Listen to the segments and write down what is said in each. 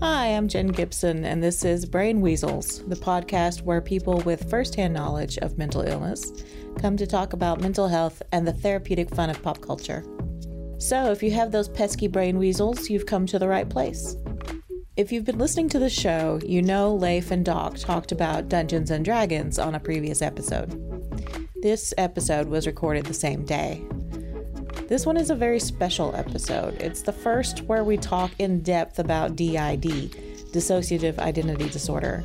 Hi, I'm Jen Gibson, and this is Brain Weasels, the podcast where people with firsthand knowledge of mental illness come to talk about mental health and the therapeutic fun of pop culture. So, if you have those pesky brain weasels, you've come to the right place. If you've been listening to the show, you know Leif and Doc talked about Dungeons and Dragons on a previous episode. This episode was recorded the same day. This one is a very special episode. It's the first where we talk in depth about DID, dissociative identity disorder.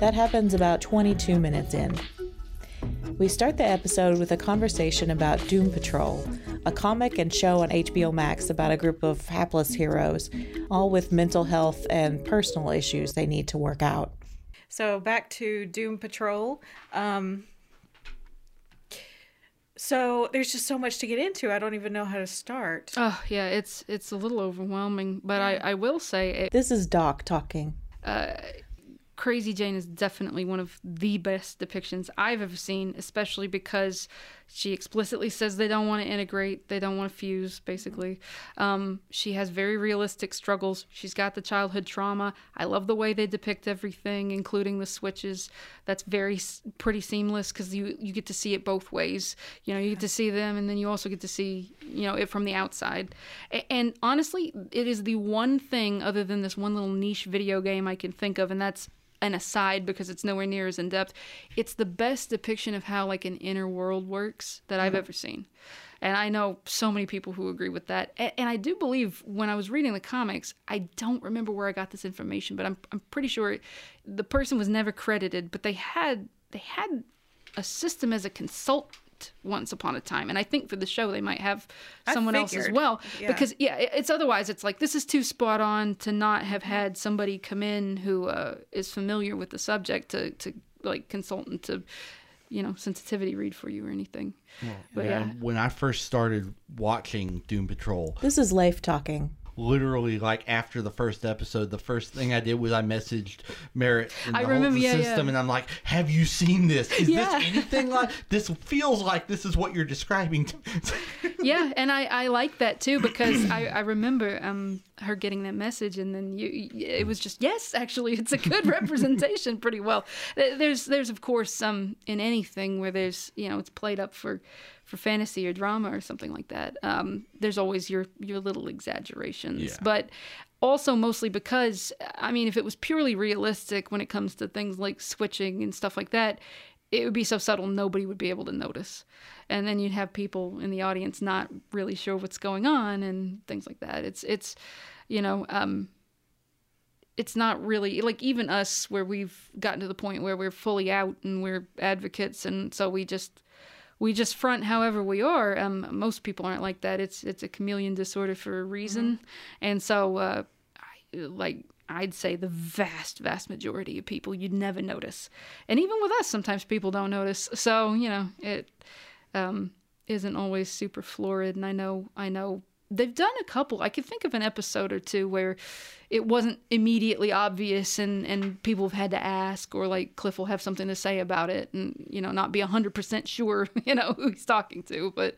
That happens about 22 minutes in. We start the episode with a conversation about Doom Patrol, a comic and show on HBO Max about a group of hapless heroes, all with mental health and personal issues they need to work out. So back to Doom Patrol. Um, so there's just so much to get into. I don't even know how to start. Oh yeah, it's it's a little overwhelming, but I I will say it, This is Doc talking. Uh, Crazy Jane is definitely one of the best depictions I've ever seen, especially because she explicitly says they don't want to integrate, they don't want to fuse, basically. Um, she has very realistic struggles. She's got the childhood trauma. I love the way they depict everything, including the switches. That's very pretty seamless because you you get to see it both ways. You know, you get to see them, and then you also get to see you know it from the outside. A- and honestly, it is the one thing other than this one little niche video game I can think of, and that's an aside because it's nowhere near as in depth. It's the best depiction of how like an inner world works that I've mm-hmm. ever seen. And I know so many people who agree with that. And I do believe when I was reading the comics, I don't remember where I got this information, but I'm I'm pretty sure the person was never credited, but they had they had a system as a consultant once upon a time. And i think for the show they might have someone else as well. Yeah. because yeah it's otherwise it's like this is too spot on to not have had somebody come in who uh, is familiar with the subject to to like consultant to you know sensitivity read for you or anything. But yeah Um, when I first started watching Doom Patrol, This is Leif talking. Literally like after the first episode, the first thing I did was I messaged Merritt in I the remember, whole yeah, system, yeah. and I'm like, "Have you seen this? Is Yeah. this anything like this? Feels like this is what you're describing." to yeah and i i like that too because i i remember um her getting that message and then you it was just yes actually it's a good representation pretty well there's there's of course some in anything where there's you know it's played up for for fantasy or drama or something like that um there's always your your little exaggerations. Yeah. but also mostly because i mean if it was purely realistic when it comes to things like switching and stuff like that it would be so subtle nobody would be able to notice. And then you'd have people in the audience not really sure what's going on and things like that. It's it's you know um it's not really like even us where we've gotten to the point where we're fully out and we're advocates and so we just we just front however we are um most people aren't like that it's it's a chameleon disorder for a reason and so uh I, like I'd say the vast, vast majority of people you'd never notice, and even with us, sometimes people don't notice. So you know, it um, isn't always super florid. And I know, I know they've done a couple. I could think of an episode or two where it wasn't immediately obvious, and and people have had to ask, or like Cliff will have something to say about it, and you know, not be hundred percent sure, you know, who he's talking to. But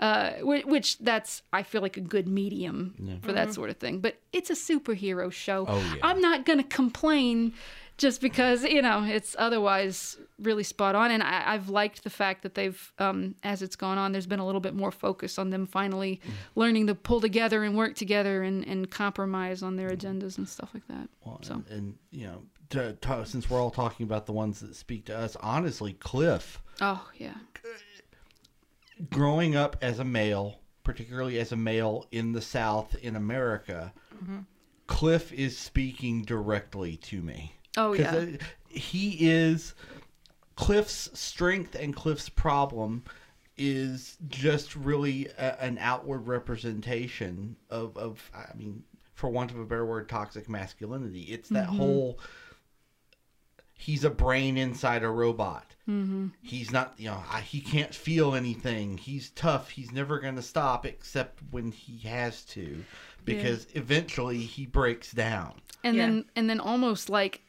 uh, which, which that's I feel like a good medium for that sort of thing. But it's a superhero show. Oh, yeah. I'm not gonna complain just because you know it's otherwise really spot on. And I, i've liked the fact that they've um, as it's gone on there's been a little bit more focus on them finally learning to pull together and work together and, and compromise on their agendas and stuff like that. Well, so. and, and you know, to, to, since we're all talking about the ones that speak to us, honestly, Cliff, oh yeah. growing up as a male, particularly as a male in the South in America, Cliff is speaking directly to me. Oh 'Cause, yeah uh, he is Cliff's strength and Cliff's problem is just really a, an outward representation of, of, I mean, for want of a better word, toxic masculinity. It's that whole he's a brain inside a robot. Mm-hmm. He's not, you know, he can't feel anything. He's tough. He's never going to stop except when he has to, because eventually he breaks down. and Yeah. then and then almost like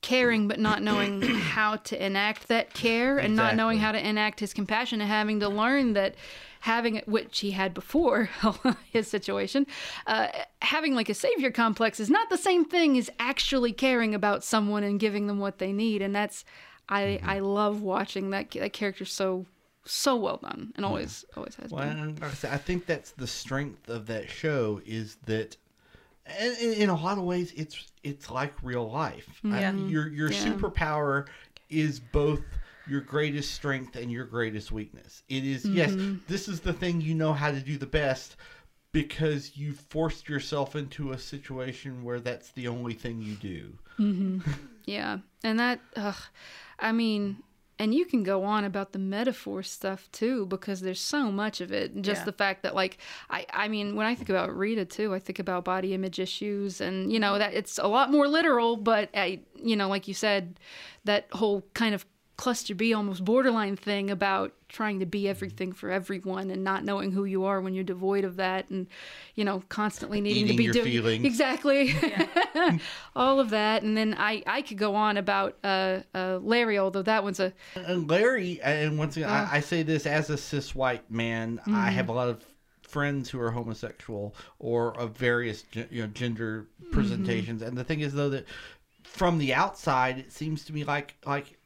caring but not knowing how to enact that care and not knowing how to enact his compassion and having to learn that having it, which he had before his situation, uh, having like a savior complex is not the same thing as actually caring about someone and giving them what they need. And that's, I, Mm-hmm. I love watching that, that character so, so well done and always, always has Well, been. and like I, said, I think that's the strength of that show is that, and in, a lot of ways, it's it's like real life. I- Yeah. your your Yeah. superpower is both your greatest strength and your greatest weakness. It is- yes, mm-hmm. this is the thing you know how to do the best because you forced yourself into a situation where that's the only thing you do. Mm-hmm. Yeah, and that, ugh, I mean, and you can go on about the metaphor stuff too because there's so much of it. And just Yeah. the fact that, like, I, I mean, when I think about Rita too, I think about body image issues, and you know that it's a lot more literal. But I, you know, like you said, that whole kind of cluster B, almost borderline thing about trying to be everything for everyone and not knowing who you are when you're devoid of that, and you know, constantly needing Eating to be your doing feelings. exactly all of that and then i i could go on about uh, uh larry although that one's a And Larry, and once again, Oh. I, I say this as a cis white man. Mm-hmm. I have a lot of friends who are homosexual or of various you know gender Mm-hmm. presentations. And the thing is, though, that from the outside, it seems to me like like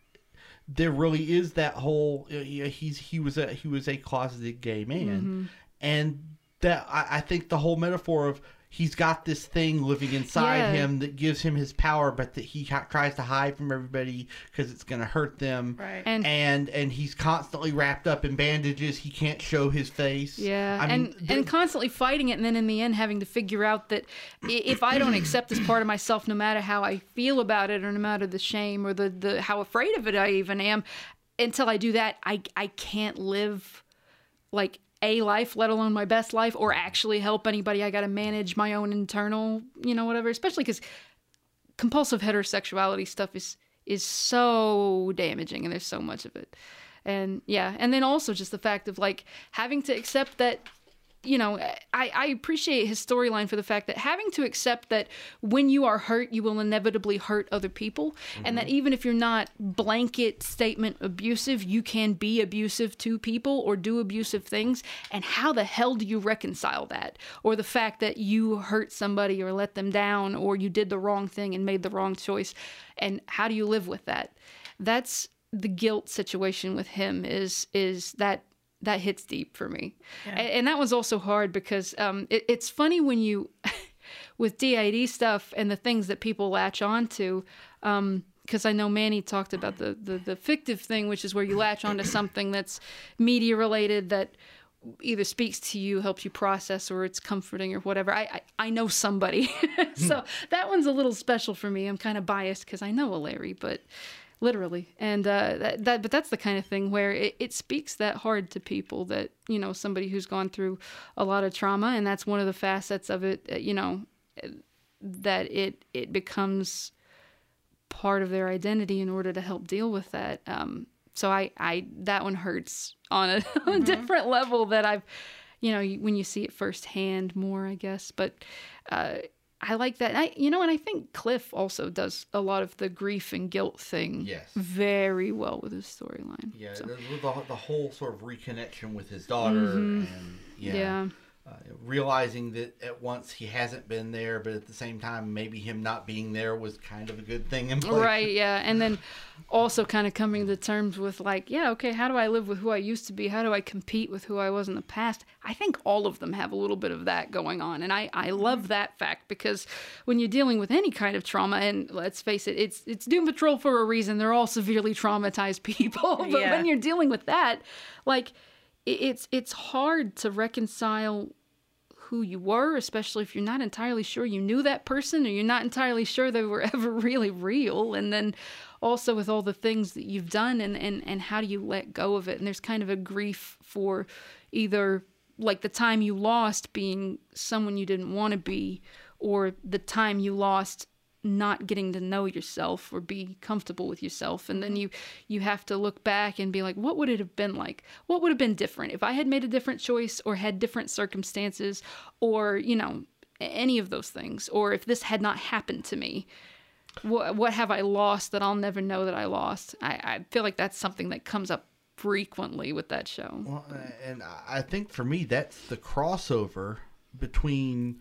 there really is that whole. Uh, he's he was a he was a closeted gay man, Mm-hmm. and that I, I think the whole metaphor of. He's got this thing living inside Yeah. him that gives him his power, but that he ha- tries to hide from everybody because it's going to hurt them Right. and and and he's constantly wrapped up in bandages. He can't show his face. yeah I mean, and th- and constantly fighting it and then in the end having to figure out that if i don't accept this part of myself no matter how i feel about it or no matter the shame or the the how afraid of it i even am until i do that i i can't live like a life, let alone my best life, or actually help anybody. I got to manage my own internal, you know, whatever. Especially because compulsive heterosexuality stuff is is so damaging, and there's so much of it. And yeah, and then also just the fact of like having to accept that you know, I, I appreciate his storyline for the fact that having to accept that when you are hurt, you will inevitably hurt other people. And that mm-hmm. even if you're not blanket statement abusive, you can be abusive to people or do abusive things. And how the hell do you reconcile that? Or the fact that you hurt somebody or let them down or you did the wrong thing and made the wrong choice. And how do you live with that? That's the guilt situation with him is is that that hits deep for me. And, and that was also hard because um, it, it's funny when you, with DID stuff and the things that people latch on to, because I know Manny talked about the, the, the fictive thing, which is where you latch onto something that's media related that either speaks to you, helps you process, or it's comforting or whatever. I, I, I know somebody. so that one's a little special for me. I'm kind of biased because I know a Larry, but literally. And uh, that, that but that's the kind of thing where it, it speaks that hard to people that you know somebody who's gone through a lot of trauma and that's one of the facets of it uh, you know that it it becomes part of their identity in order to help deal with that. Um so i i that one hurts on a, on a different level that i've you know when you see it firsthand more i guess. But uh I like that. I, you know, and I think Cliff also does a lot of the grief and guilt thing Yes. very well with his storyline. Yeah, So, the, the, the whole sort of reconnection with his daughter, and yeah, Mm-hmm. yeah. Uh, realizing that at once he hasn't been there, but at the same time, maybe him not being there was kind of a good thing in place. Right, yeah. And then also kind of coming to terms with like, yeah, okay, how do I live with who I used to be? How do I compete with who I was in the past? I think all of them have a little bit of that going on. And I, I love that fact because when you're dealing with any kind of trauma, and let's face it, it's it's Doom Patrol for a reason. They're all severely traumatized people. but Yeah. when you're dealing with that, like it- it's it's hard to reconcile who you were, especially if you're not entirely sure you knew that person or you're not entirely sure they were ever really real. And then also with all the things that you've done and, and, and how do you let go of it? And there's kind of a grief for either like the time you lost being someone you didn't want to be or the time you lost not getting to know yourself or be comfortable with yourself. And then you you have to look back and be like what would it have been like? What would have been different if i had made a different choice or had different circumstances or you know any of those things or if this had not happened to me? What what have i lost that i'll never know that i lost? I, I feel like that's something that comes up frequently with that show. Well, and I think for me that's the crossover between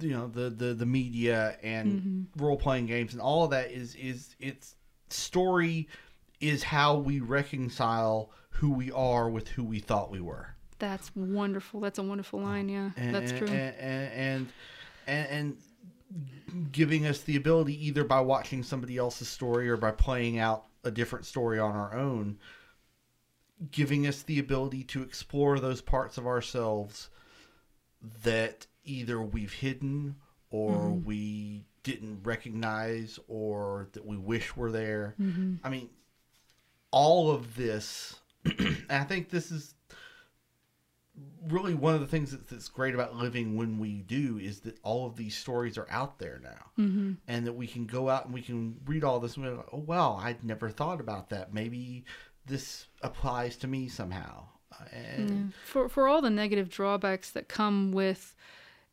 you know the the, the media and mm-hmm. role playing games and all of that is is it's story is how we reconcile who we are with who we thought we were. That's wonderful. That's a wonderful line. Yeah, and, that's true. And and, and and giving us the ability either by watching somebody else's story or by playing out a different story on our own, giving us the ability to explore those parts of ourselves that either we've hidden or Mm-hmm. we didn't recognize or that we wish were there. Mm-hmm. I mean, all of this, I think this is really one of the things that's, that's great about living when we do is that all of these stories are out there now Mm-hmm. and that we can go out and we can read all this and we're like oh wow i'd never thought about that maybe this applies to me somehow Uh, and for for all the negative drawbacks that come with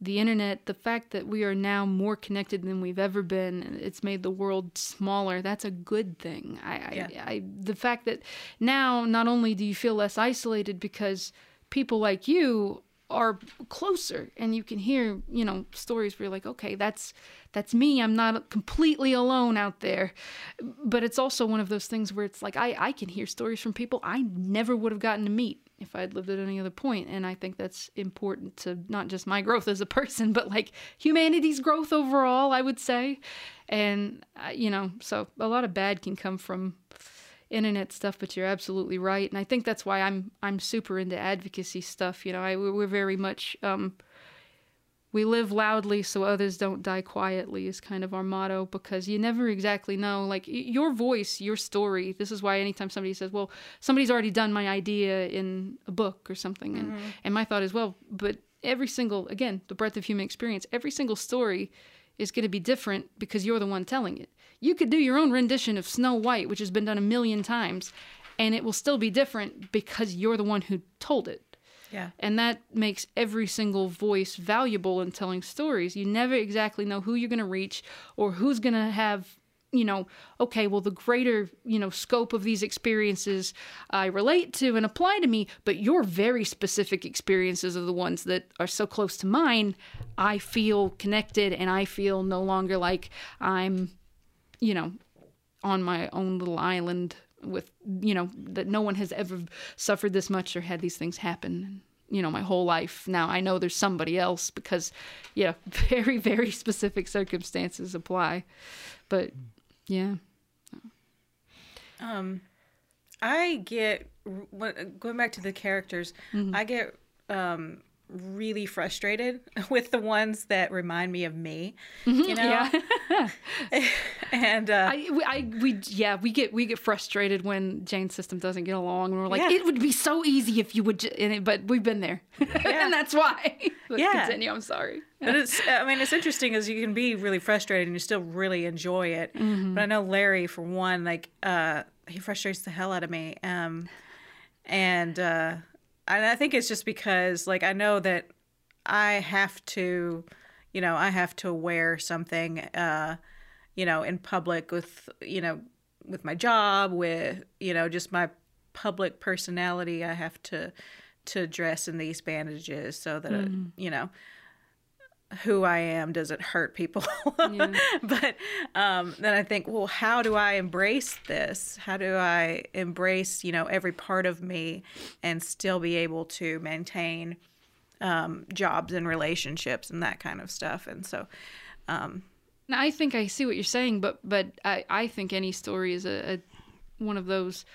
the internet, the fact that we are now more connected than we've ever been, it's made the world smaller. That's a good thing. I, Yeah. I, I the fact that now not only do you feel less isolated because people like you are closer and you can hear you know stories where you're like okay that's that's me i'm not completely alone out there but it's also one of those things where it's like i i can hear stories from people i never would have gotten to meet if i'd lived at any other point. And i think that's important to not just my growth as a person but like humanity's growth overall i would say. And uh, you know so a lot of bad can come from internet stuff but you're absolutely right. And i think that's why i'm i'm super into advocacy stuff. You know I, we're very much um we live loudly so others don't die quietly is kind of our motto because you never exactly know like your voice your story. This is why anytime somebody says well somebody's already done my idea in a book or something and mm-hmm. and my thought is well but every single again the breadth of human experience every single story is going to be different because you're the one telling it. You could do your own rendition of snow white which has been done a million times and it will still be different because you're the one who told it Yeah. and that makes every single voice valuable in telling stories. You never exactly know who you're going to reach or who's going to have, you know, okay, well, the greater, you know, scope of these experiences I relate to and apply to me, but your very specific experiences are the ones that are so close to mine. I feel connected and I feel no longer like I'm, you know, on my own little island with you know that no one has ever suffered this much or had these things happen you know my whole life now i know there's somebody else because yeah very very specific circumstances apply but yeah Um, I get when- going back to the characters. Mm-hmm. I get um really frustrated with the ones that remind me of me. You know, yeah and uh, I, we, I we yeah we get we get frustrated when Jane's system doesn't get along and we're like Yeah. it would be so easy if you would j-, and it, but we've been there and that's why But Yeah. continue I'm sorry But it's, I mean, it's interesting as you can be really frustrated and you still really enjoy it. Mm-hmm. But I know Larry, for one, like, uh, he frustrates the hell out of me. Um, and, uh, and I think it's just because, like, I know that I have to, you know, I have to wear something, uh, you know, in public with, you know, with my job, with, you know, just my public personality. I have to, to dress in these bandages so that, it, you know, who I am doesn't hurt people. but um, then I think, well, how do I embrace this? How do I embrace, you know, every part of me and still be able to maintain um, jobs and relationships and that kind of stuff? And so, Now, I think I see what you're saying, but but I, I think any story is a, a one of those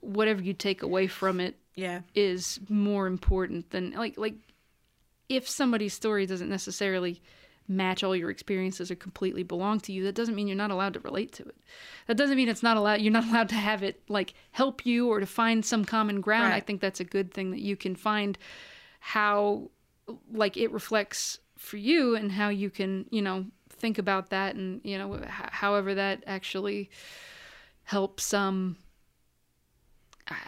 whatever you take away from it yeah, is more important than like like if somebody's story doesn't necessarily match all your experiences or completely belong to you that doesn't mean you're not allowed to relate to it. That doesn't mean it's not allowed you're not allowed to have it like help you or to find some common ground. I think that's a good thing that you can find how like it reflects for you and how you can you know think about that and you know h- however that actually helps um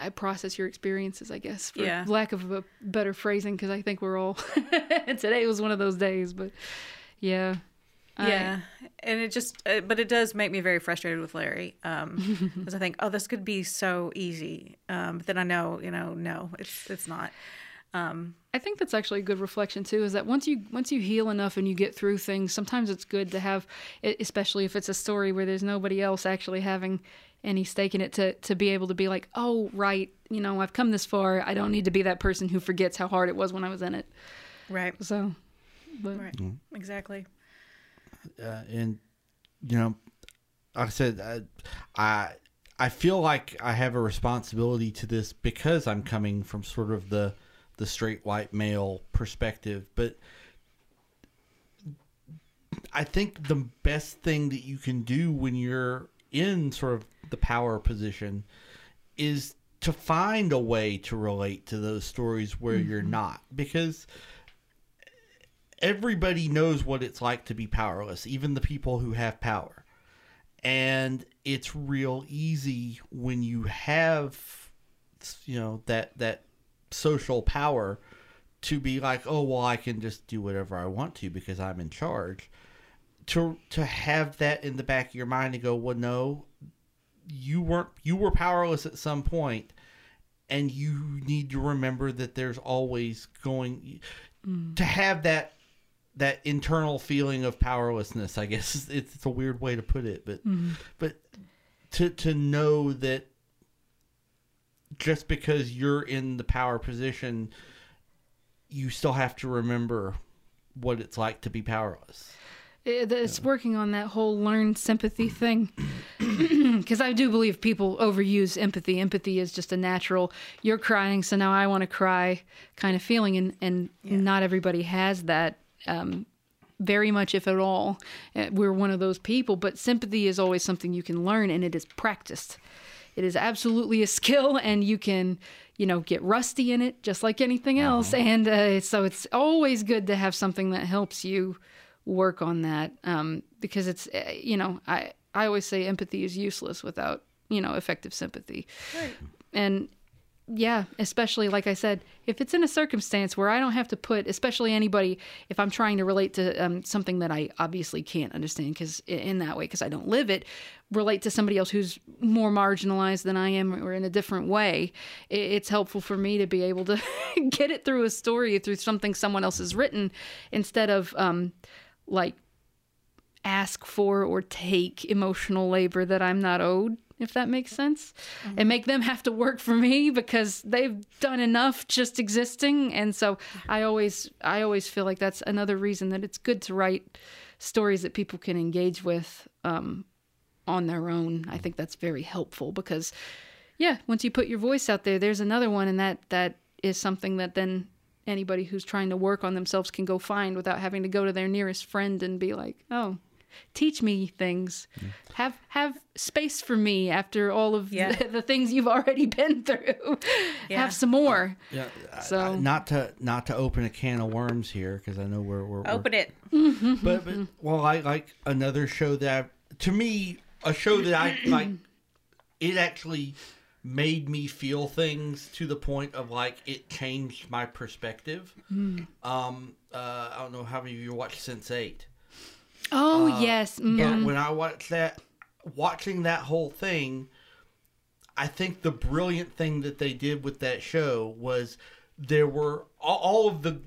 I I process your experiences, I guess, for Yeah. lack of a better phrasing, because I think we're all today was one of those days. But yeah, I- Yeah, and it just, uh, but it does make me very frustrated with Larry, um, because I think, oh, this could be so easy, um, but then I know, you know, no, it's it's not. I think that's actually a good reflection too. Is that once you once you heal enough and you get through things, sometimes it's good to have, especially if it's a story where there's nobody else actually having any he's taking it, to to be able to be like, oh right, you know, I've come this far. I don't need to be that person who forgets how hard it was when I was in it. Right, So, but right, exactly. uh, and you know, like I said, I, I I feel like I have a responsibility to this because I'm coming from sort of the the straight white male perspective, but I think the best thing that you can do when you're in sort of the power position is to find a way to relate to those stories where you're mm-hmm. not because everybody knows what it's like to be powerless, even the people who have power. And it's real easy when you have you know that that social power to be like, "Oh, well, I can just do whatever I want to because I'm in charge." To to have that in the back of your mind and go, "Well, no, you weren't you were powerless at some point and you need to remember that there's always going mm. to have that that internal feeling of powerlessness i guess it's, it's a weird way to put it but mm-hmm. but to to know that just because you're in the power position you still have to remember what it's like to be powerless it's working on that whole learned sympathy thing. Because i do believe people overuse empathy. Empathy is just a natural you're crying so now i want to cry kind of feeling and and not everybody has that um very much if at all. Uh, we're one of those people but sympathy is always something you can learn and it is practiced. It is absolutely a skill and you can you know get rusty in it just like anything else and uh, so it's always good to have something that helps you work on that um, because it's uh, you know I I always say empathy is useless without you know effective sympathy, and yeah, especially like I said, if it's in a circumstance where I don't have to put, especially anybody, if I'm trying to relate to um, something that I obviously can't understand because in that way because I don't live it, relate to somebody else who's more marginalized than I am or in a different way, it, it's helpful for me to be able to get it through a story through something someone else has written instead of um, like ask for or take emotional labor that I'm not owed, if that makes sense, and make them have to work for me because they've done enough just existing. And so I always, I always feel like that's another reason that it's good to write stories that people can engage with um, on their own. I think that's very helpful because, yeah, once you put your voice out there, there's another one, and that that is something that then anybody who's trying to work on themselves can go find without having to go to their nearest friend and be like, "Oh, teach me things. Have have space for me after all of Yeah. the, the things you've already been through. Yeah. Have some more." yeah So- I- not to not to open a can of worms here because i know we're, we're, we're Open it. but, but well, I like another show that to me a show that I like. It actually made me feel things to the point of like it changed my perspective. Um, uh, I don't know how many of you watched Sense Eight, Oh yes, mm. but when I watched that, watching that whole thing, I think the brilliant thing that they did with that show was there were all, all of the,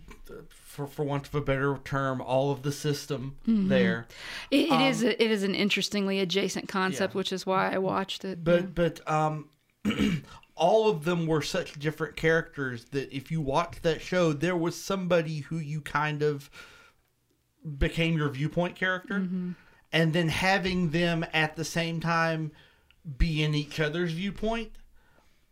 for for want of a better term, all of the system there. It, it is a, it is an interestingly adjacent concept, yeah. which is why I watched it. but but um all of them were such different characters that if you watched that show there was somebody who you kind of became your viewpoint character. Mm-hmm. And then having them at the same time be in each other's viewpoint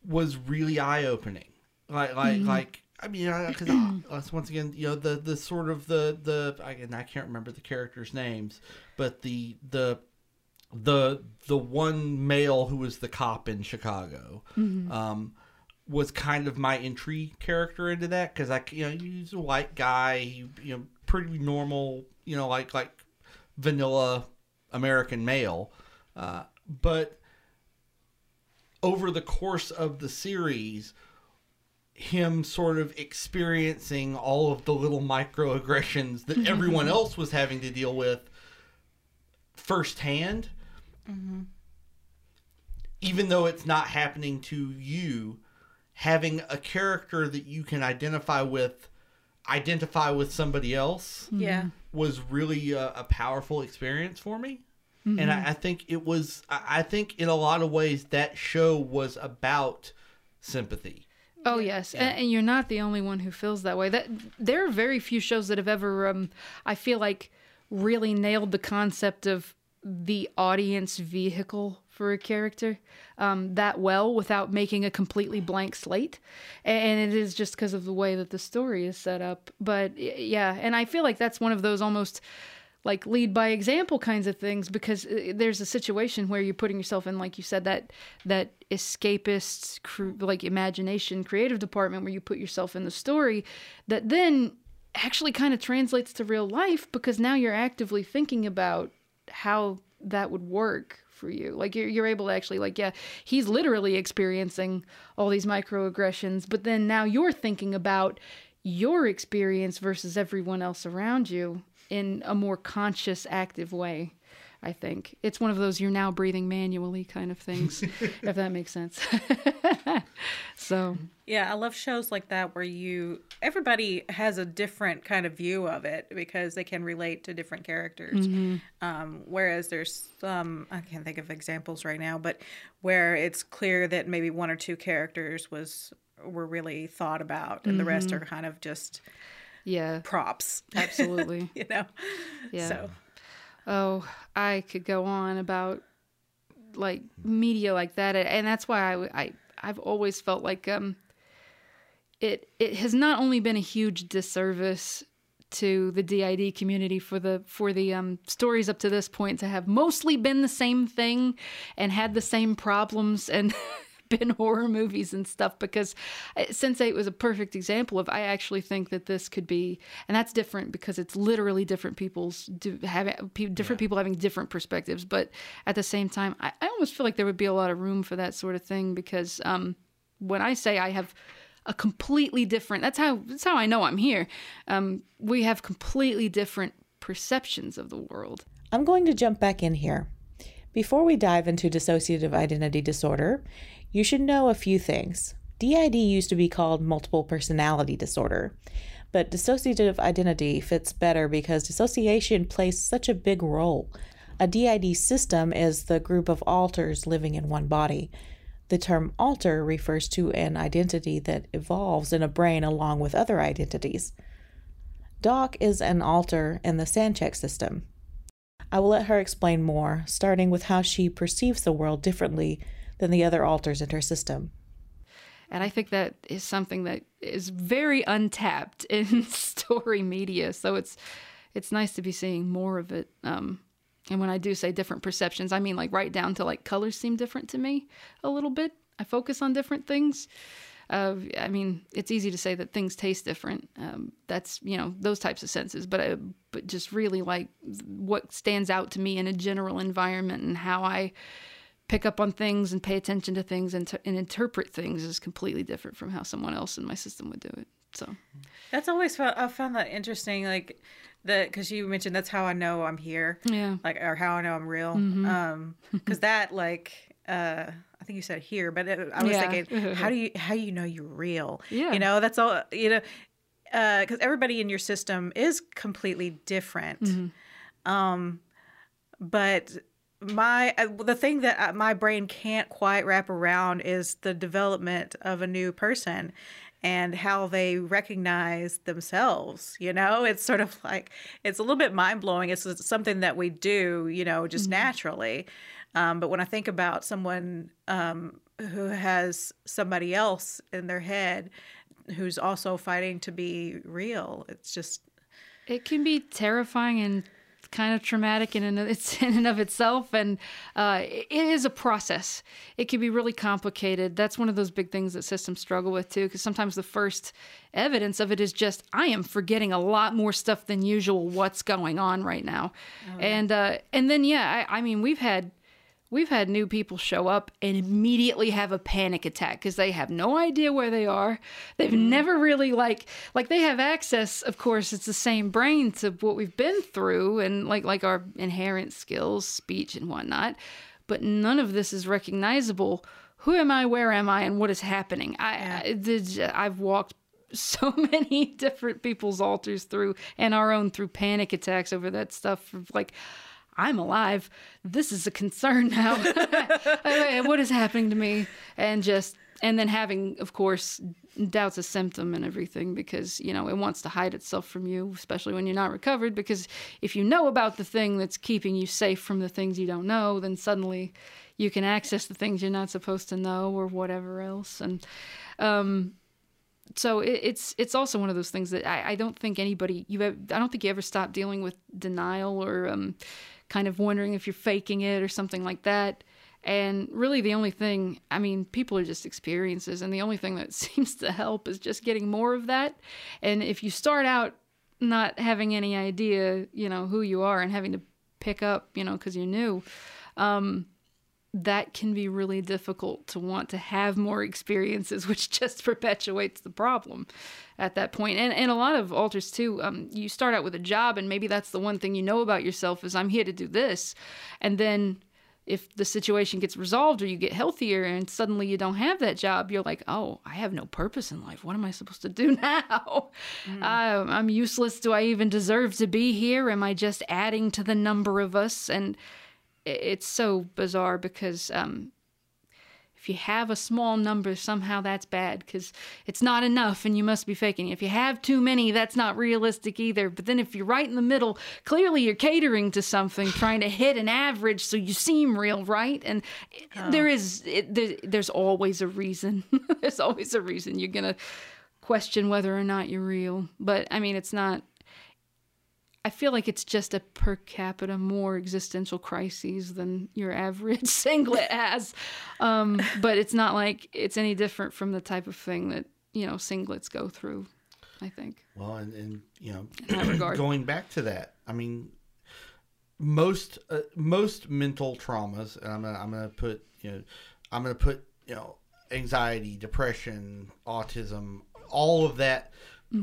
was really eye-opening. Like like mm-hmm. like I mean, because uh, once again, you know, the the sort of the the I, and I can't remember the characters' names, but the the the the one male who was the cop in Chicago um, was kind of my entry character into that because I you know he's a white guy, he, you know, pretty normal, you know, like like vanilla American male, uh, but over the course of the series him sort of experiencing all of the little microaggressions that everyone else was having to deal with firsthand, Mm-hmm. even though it's not happening to you, having a character that you can identify with, identify with somebody else mm-hmm. Yeah. was really a, a powerful experience for me. Mm-hmm. And I, I think it was, I think in a lot of ways that show was about sympathy. Oh yes, A- and, you're not the only one who feels that way. That there are very few shows that have ever, um, I feel like, really nailed the concept of the audience vehicle for a character um, that well without making a completely blank slate. And it is just because of the way that the story is set up. But yeah, and I feel like that's one of those almost like lead by example kinds of things because uh, there's a situation where you're putting yourself in like you said that that escapist like imagination creative department where you put yourself in the story that then actually kind of translates to real life because now you're actively thinking about how that would work for you like you're, you're able to actually like yeah he's literally experiencing all these microaggressions but then now you're thinking about your experience versus everyone else around you in a more conscious, active way. I think it's one of those you're now breathing manually kind of things, if that makes sense. so, Yeah, I love shows like that where you everybody has a different kind of view of it because they can relate to different characters. Um, whereas there's some I can't think of examples right now, but where it's clear that maybe one or two characters was were really thought about and the rest are kind of just yeah, props. absolutely. you know. Yeah. So Oh, I could go on about like media like that, and that's why I, I I've always felt like um, it it has not only been a huge disservice to the DID community for the for the um, stories up to this point to have mostly been the same thing and had the same problems and been horror movies and stuff because Sense8 was a perfect example of I actually think that this could be and that's different because it's literally different people's having pe- different people having different perspectives but at the same time I, I almost feel like there would be a lot of room for that sort of thing because um, when I say I have a completely different that's how that's how I know I'm here um, we have completely different perceptions of the world I'm going to jump back in here. Before we dive into dissociative identity disorder, you should know a few things. DID used to be called multiple personality disorder, but dissociative identity fits better because dissociation plays such a big role. A DID system is the group of alters living in one body. The term alter refers to an identity that evolves in a brain along with other identities. Doc is an alter in the Sanchek system. I will let her explain more, starting with how she perceives the world differently than the other alters in her system. And I think that is something that is very untapped in story media. So it's it's nice to be seeing more of it. Um, and when I do say different perceptions, I mean like right down to like colors seem different to me a little bit. I focus on different things. Uh, I mean, it's easy to say that things taste different. Um, that's you know those types of senses, but I, but just really like what stands out to me in a general environment and how I pick up on things and pay attention to things and, t- and interpret things is completely different from how someone else in my system would do it. So that's always found, I found that interesting like that because you mentioned that's how I know I'm here. yeah, like or how I know I'm real. Um, because that like uh, I think you said here, but I was Yeah. thinking, how do you how do you know you're real? Yeah. you know that's all you know, because everybody in your system is completely different. Um, but my uh, the thing that uh, my brain can't quite wrap around is the development of a new person and how they recognize themselves you know it's sort of like it's a little bit mind-blowing it's, it's something that we do you know just naturally um, but when i think about someone um, who has somebody else in their head who's also fighting to be real it's just it can be terrifying and kind of traumatic in and of, it's in and of itself. And uh, it is a process. It can be really complicated. That's one of those big things that systems struggle with too because sometimes the first evidence of it is just i am forgetting a lot more stuff than usual. What's going on right now? And uh, and then yeah I, I mean we've had We've had new people show up and immediately have a panic attack because they have no idea where they are. They've mm-hmm. never really like like they have access. Of course, it's the same brain to what we've been through and like like our inherent skills, speech and whatnot. But none of this is recognizable. Who am I? Where am I? And what is happening? I, I did- I've walked so many different people's alters through and our own through panic attacks over that stuff like i'm alive. This is a concern now. What is happening to me? And just and then having of course doubts a symptom and everything because you know it wants to hide itself from you especially when you're not recovered because if you know about the thing that's keeping you safe from the things you don't know then suddenly you can access the things you're not supposed to know or whatever else. And um so it, it's it's also one of those things that I, I don't think anybody you ever, I don't think you ever stop dealing with denial or um, kind of wondering if you're faking it or something like that. And really, the only thing I mean, people are just experiences, and the only thing that seems to help is just getting more of that. And if you start out not having any idea, you know, who you are and having to pick up, you know, because you're new, um, that can be really difficult to want to have more experiences, which just perpetuates the problem at that point. And and a lot of alters too. Um, you start out with a job, and maybe that's the one thing you know about yourself is I'm here to do this, and then if the situation gets resolved or you get healthier and suddenly you don't have that job, you're like, oh, I have no purpose in life. What am I supposed to do now? Uh, I'm useless. Do I even deserve to be here? Am I just adding to the number of us? And it's so bizarre because um, if you have a small number, somehow that's bad because it's not enough and you must be faking. If you have too many, that's not realistic either. But then if you're right in the middle, clearly you're catering to something, trying to hit an average so you seem real, right? And it- there is, it, there, there's always a reason. there's always a reason you're going to question whether or not you're real. But I mean, it's not. I feel like it's just a per capita more existential crises than your average singlet has. Um, but it's not like it's any different from the type of thing that, you know, singlets go through, I think. Well, and, and you know, going back to that, I mean, most uh, most mental traumas, and I'm gonna I'm gonna put you know, I'm gonna put you know, anxiety, depression, autism, all of that.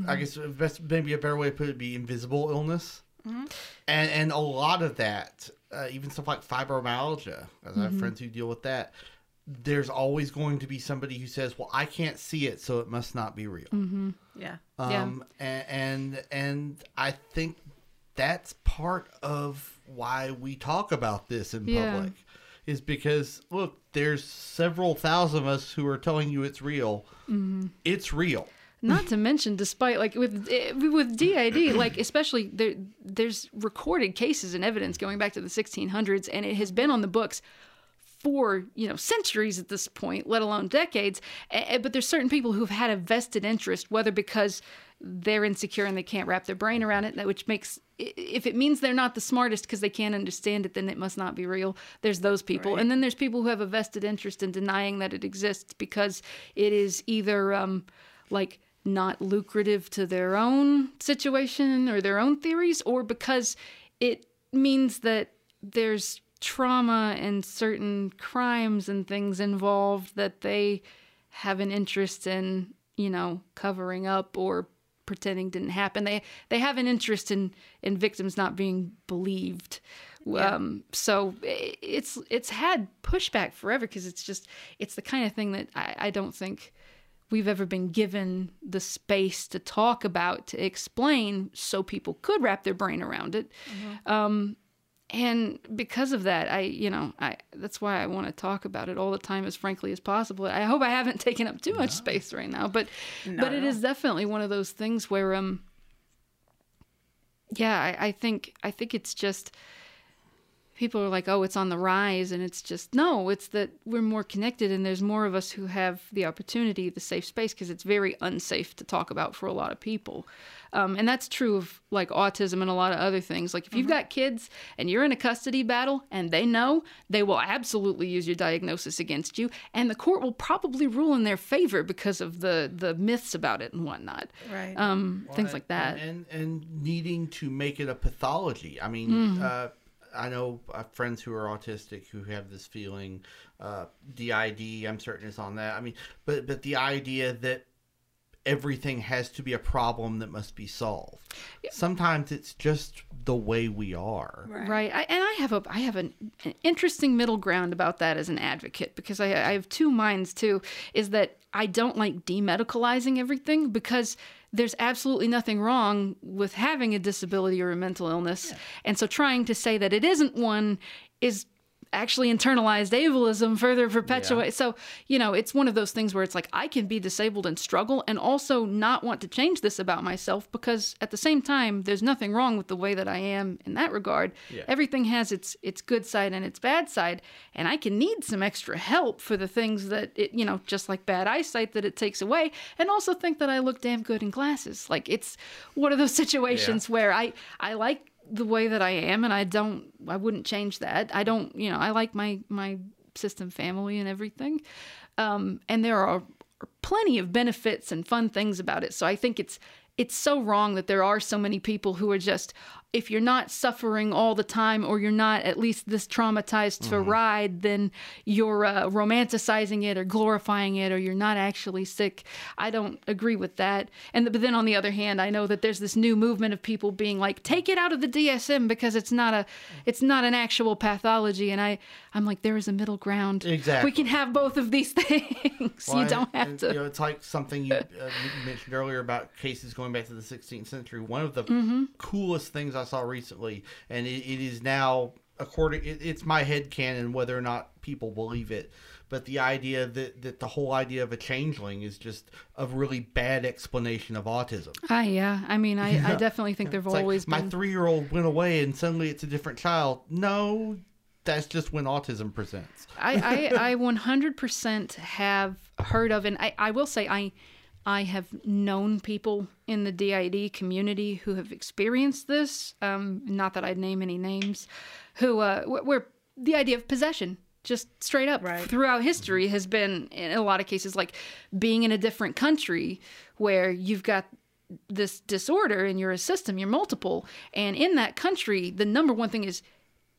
I guess best maybe a better way to put it would be invisible illness, and and a lot of that, uh, even stuff like fibromyalgia, as I have friends who deal with that. There's always going to be somebody who says, "Well, I can't see it, so it must not be real." Yeah. Yeah. Um, and, and and I think that's part of why we talk about this in Yeah. public, is because look, there's several thousand of us who are telling you it's real. Mm-hmm. It's real. Not to mention, despite like with eh, with DID, like especially there, there's recorded cases and evidence going back to the 1600s, and it has been on the books for you know centuries at this point, let alone decades. But there's certain people who've had a vested interest, whether because they're insecure and they can't wrap their brain around it, that which makes if it means they're not the smartest because they can't understand it, then it must not be real. There's those people, and then there's people who have a vested interest in denying that it exists because it is either um, like not lucrative to their own situation or their own theories, or because it means that there's trauma and certain crimes and things involved that they have an interest in, you know, covering up or pretending didn't happen. They they have an interest in in victims not being believed. Um, so it's it's had pushback forever because it's just it's the kind of thing that I, I don't think we've ever been given the space to talk about to explain so people could wrap their brain around it. Um, and because of that i you know i that's why i want to talk about it all the time as frankly as possible. I hope i haven't taken up too much space right now but but at it is definitely one of those things where um yeah I, I think i think it's just people are like, oh, it's on the rise. And it's just, no, it's that we're more connected and there's more of us who have the opportunity, the safe space, because it's very unsafe to talk about for a lot of people. Um, and that's true of like autism and a lot of other things. Like if you've got kids and you're in a custody battle and they know, they will absolutely use your diagnosis against you. And the court will probably rule in their favor because of the, the myths about it and whatnot. Right. Um, things like that. and and needing to make it a pathology. I mean, Mm-hmm. uh, I know uh, friends who are autistic who have this feeling. Uh, DID, I'm certain is on that. I mean, but but the idea that everything has to be a problem that must be solved. Sometimes it's just the way we are. Right. I, and I have a I have an, an interesting middle ground about that as an advocate because I, I have two minds too. Is that I don't like demedicalizing everything because there's absolutely nothing wrong with having a disability or a mental illness, and so trying to say that it isn't one is actually internalized ableism further perpetuate. So, you know, it's one of those things where it's like I can be disabled and struggle and also not want to change this about myself because at the same time there's nothing wrong with the way that I am in that regard. Yeah. Everything has its its good side and its bad side, and I can need some extra help for the things that it, you know, just like bad eyesight that it takes away and also think that I look damn good in glasses. Like it's one of those situations where I I like the way that I am, and I don't, I wouldn't change that. I don't, you know, I like my my system family and everything, um, and there are plenty of benefits and fun things about it. So I think it's it's so wrong that there are so many people who are just if you're not suffering all the time or you're not at least this traumatized to ride then you're uh, romanticizing it or glorifying it or you're not actually sick. I don't agree with that. And but then on the other hand i know that there's this new movement of people being like take it out of the DSM because it's not a it's not an actual pathology. And i i'm like there is a middle ground. Exactly. we can have both of these things. Well, you don't have and, to. You know, it's like something you, uh, mentioned earlier about cases going back to the 16th century. One of the Mm-hmm. coolest things I saw recently, and it, it is now according. It, it's my head canon whether or not people believe it. But the idea that, that the whole idea of a changeling is just a really bad explanation of autism. Ah, yeah. I mean, I, I definitely think there've It's like always my three year old went away and suddenly it's a different child. No, that's just when autism presents. I, I, I 100% have heard of, and I, I will say I, I have known people in the DID community who have experienced this. Um, not that I'd name any names, who uh, wh- where the idea of possession just straight up Right. throughout history has been in a lot of cases like being in a different country where you've got this disorder and you're a system, you're multiple, and in that country, the number one thing is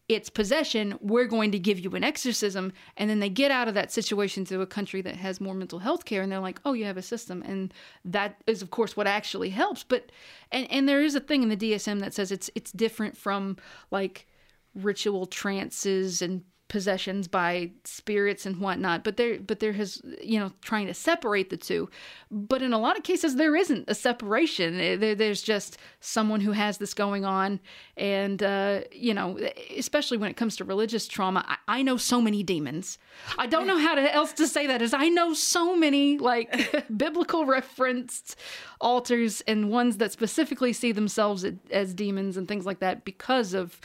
it's possession. We're going to give you an exorcism, and then they get out of that situation to a country that has more mental health care, and they're like, "Oh, you have a system," and that is, of course, what actually helps. But and and there is a thing in the DSM that says it's it's different from like ritual trances and possessions by spirits and whatnot but there but there has you know trying to separate the two. But in a lot of cases there isn't a separation. There, there's just someone who has this going on. And uh, you know especially when it comes to religious trauma I, I know so many demons. I don't know how to, else to say that is i know so many like biblical referenced alters and ones that specifically see themselves as demons and things like that because of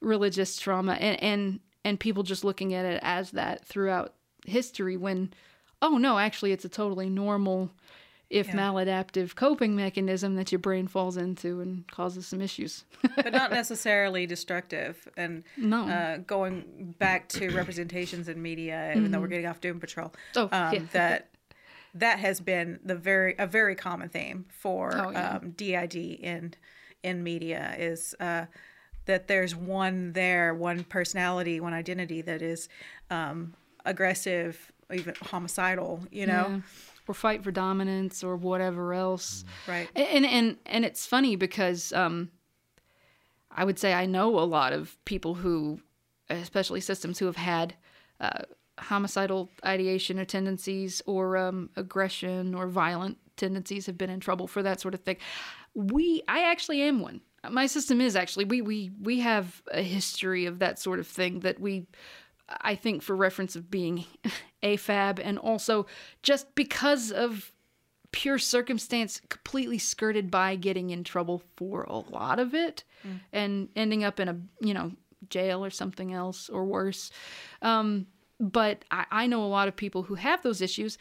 religious trauma. And and and people just looking at it as that throughout history when oh no actually it's a totally normal if maladaptive coping mechanism that your brain falls into and causes some issues but not necessarily destructive. And No. uh, going back to representations in media, even though we're getting off Doom Patrol, Oh, um, yeah. that that has been the very a very common theme for Oh, yeah. um, DID in in media is uh, that there's one there, one personality, one identity that is um, aggressive, even homicidal. You know, Yeah. or fight for dominance or whatever else right? and and and it's funny because um i would say i know a lot of people who especially systems who have had uh, homicidal ideation or tendencies or um, aggression or violent tendencies have been in trouble for that sort of thing we i actually am one my system is actually. We we we have a history of that sort of thing that we i think for reference of being afab and also just because of pure circumstance completely skirted by getting in trouble for a lot of it and ending up in a you know jail or something else or worse. Um, but I, I know a lot of people who have those issues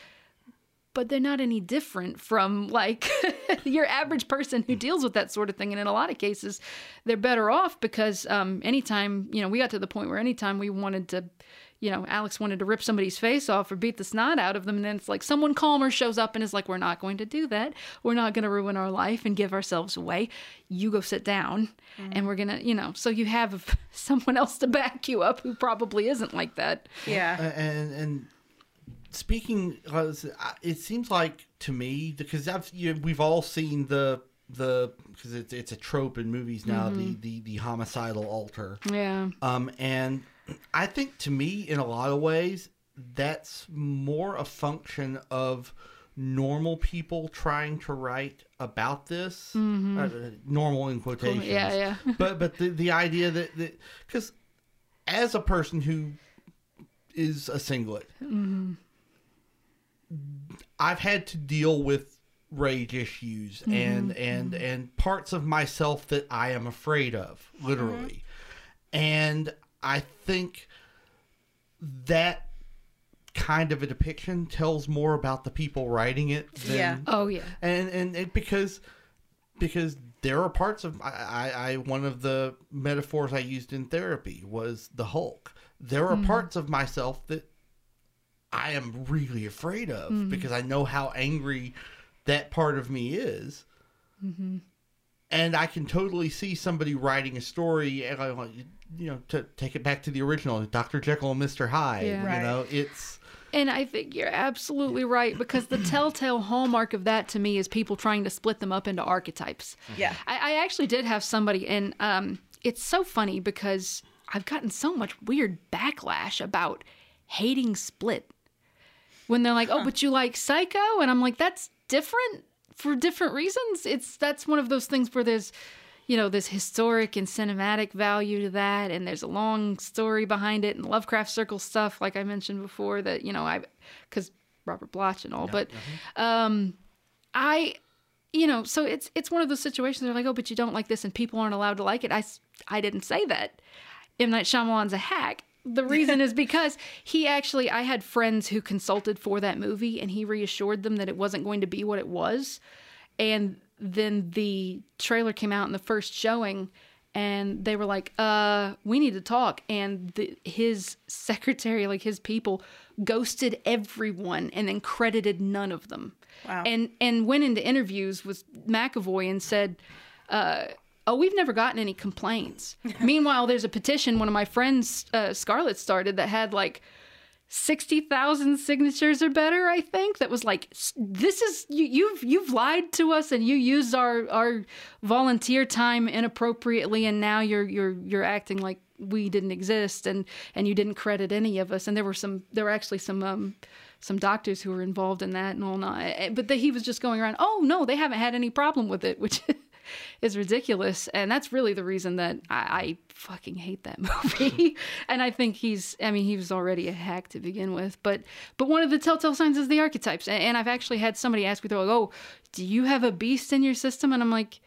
but they're not any different from like your average person who deals with that sort of thing and in a lot of cases they're better off because um, anytime you know we got to the point where anytime we wanted to you know, Alex wanted to rip somebody's face off or beat the snot out of them. And then it's like someone calmer shows up and is like, we're not going to do that. We're not going to ruin our life and give ourselves away. You go sit down and we're going to, you know, so you have someone else to back you up who probably isn't like that. Yeah. and and speaking uh, it seems like to me because I've you know, we've all seen the the because it's it's a trope in movies now the, the the homicidal alter. Yeah. um and I think to me in a lot of ways that's more a function of normal people trying to write about this uh, normal in quotations. Yeah, yeah. but but the the idea that that because as a person who is a singlet, I've had to deal with rage issues mm-hmm. and mm-hmm. and and parts of myself that I am afraid of, mm-hmm. literally, and I think that kind of a depiction tells more about the people writing it than Yeah. Oh, yeah. and and it, because because there are parts of I, I I one of the metaphors I used in therapy was the Hulk. There are parts of myself that I am really afraid of mm-hmm. because I know how angry that part of me is. Mm-hmm. And I can totally see somebody writing a story, and I want you know to take it back to the original, Doctor Jekyll and Mister Hyde. Yeah. You Right. know, it's And I think you're absolutely right because the telltale hallmark of that to me is people trying to split them up into archetypes. Mm-hmm. Yeah. I, I actually did have somebody, and um, it's so funny because I've gotten so much weird backlash about hating Split. When they're like, "Oh, but you like Psycho," and I'm like, "That's different for different reasons." It's that's one of those things where there's, you know, this historic and cinematic value to that, and there's a long story behind it, and Lovecraft Circle stuff, like I mentioned before, that you know I, because Robert Bloch and all, but, um, I you know, so it's it's one of those situations they're like, oh, but you don't like this, and people aren't allowed to like it. I I didn't say that. M Night Shyamalan's a hack. The reason is because he actually, I had friends who consulted for that movie, and he reassured them that it wasn't going to be what it was. And then the trailer came out in the first showing, and they were like, "Uh, we need to talk." And the, his secretary, like his people, ghosted everyone and then credited none of them. Wow. And and went into interviews with McAvoy and said, uh, "Oh, we've never gotten any complaints." Meanwhile, there's a petition one of my friends, uh, Scarlett, started that had like. 60,000 signatures or better I think that was like this is you you've you've lied to us and you used our our volunteer time inappropriately and now you're you're you're acting like we didn't exist and and you didn't credit any of us and there were some there were actually some um some doctors who were involved in that and all not eh, but the, he was just going around oh no they haven't had any problem with it which is ridiculous. And that's really the reason that I, I fucking hate that movie. And I think he's I mean he was already a hack to begin with. But but one of the telltale signs is the archetypes. And, and I've actually had somebody ask me they're like oh do you have a beast in your system? And I'm like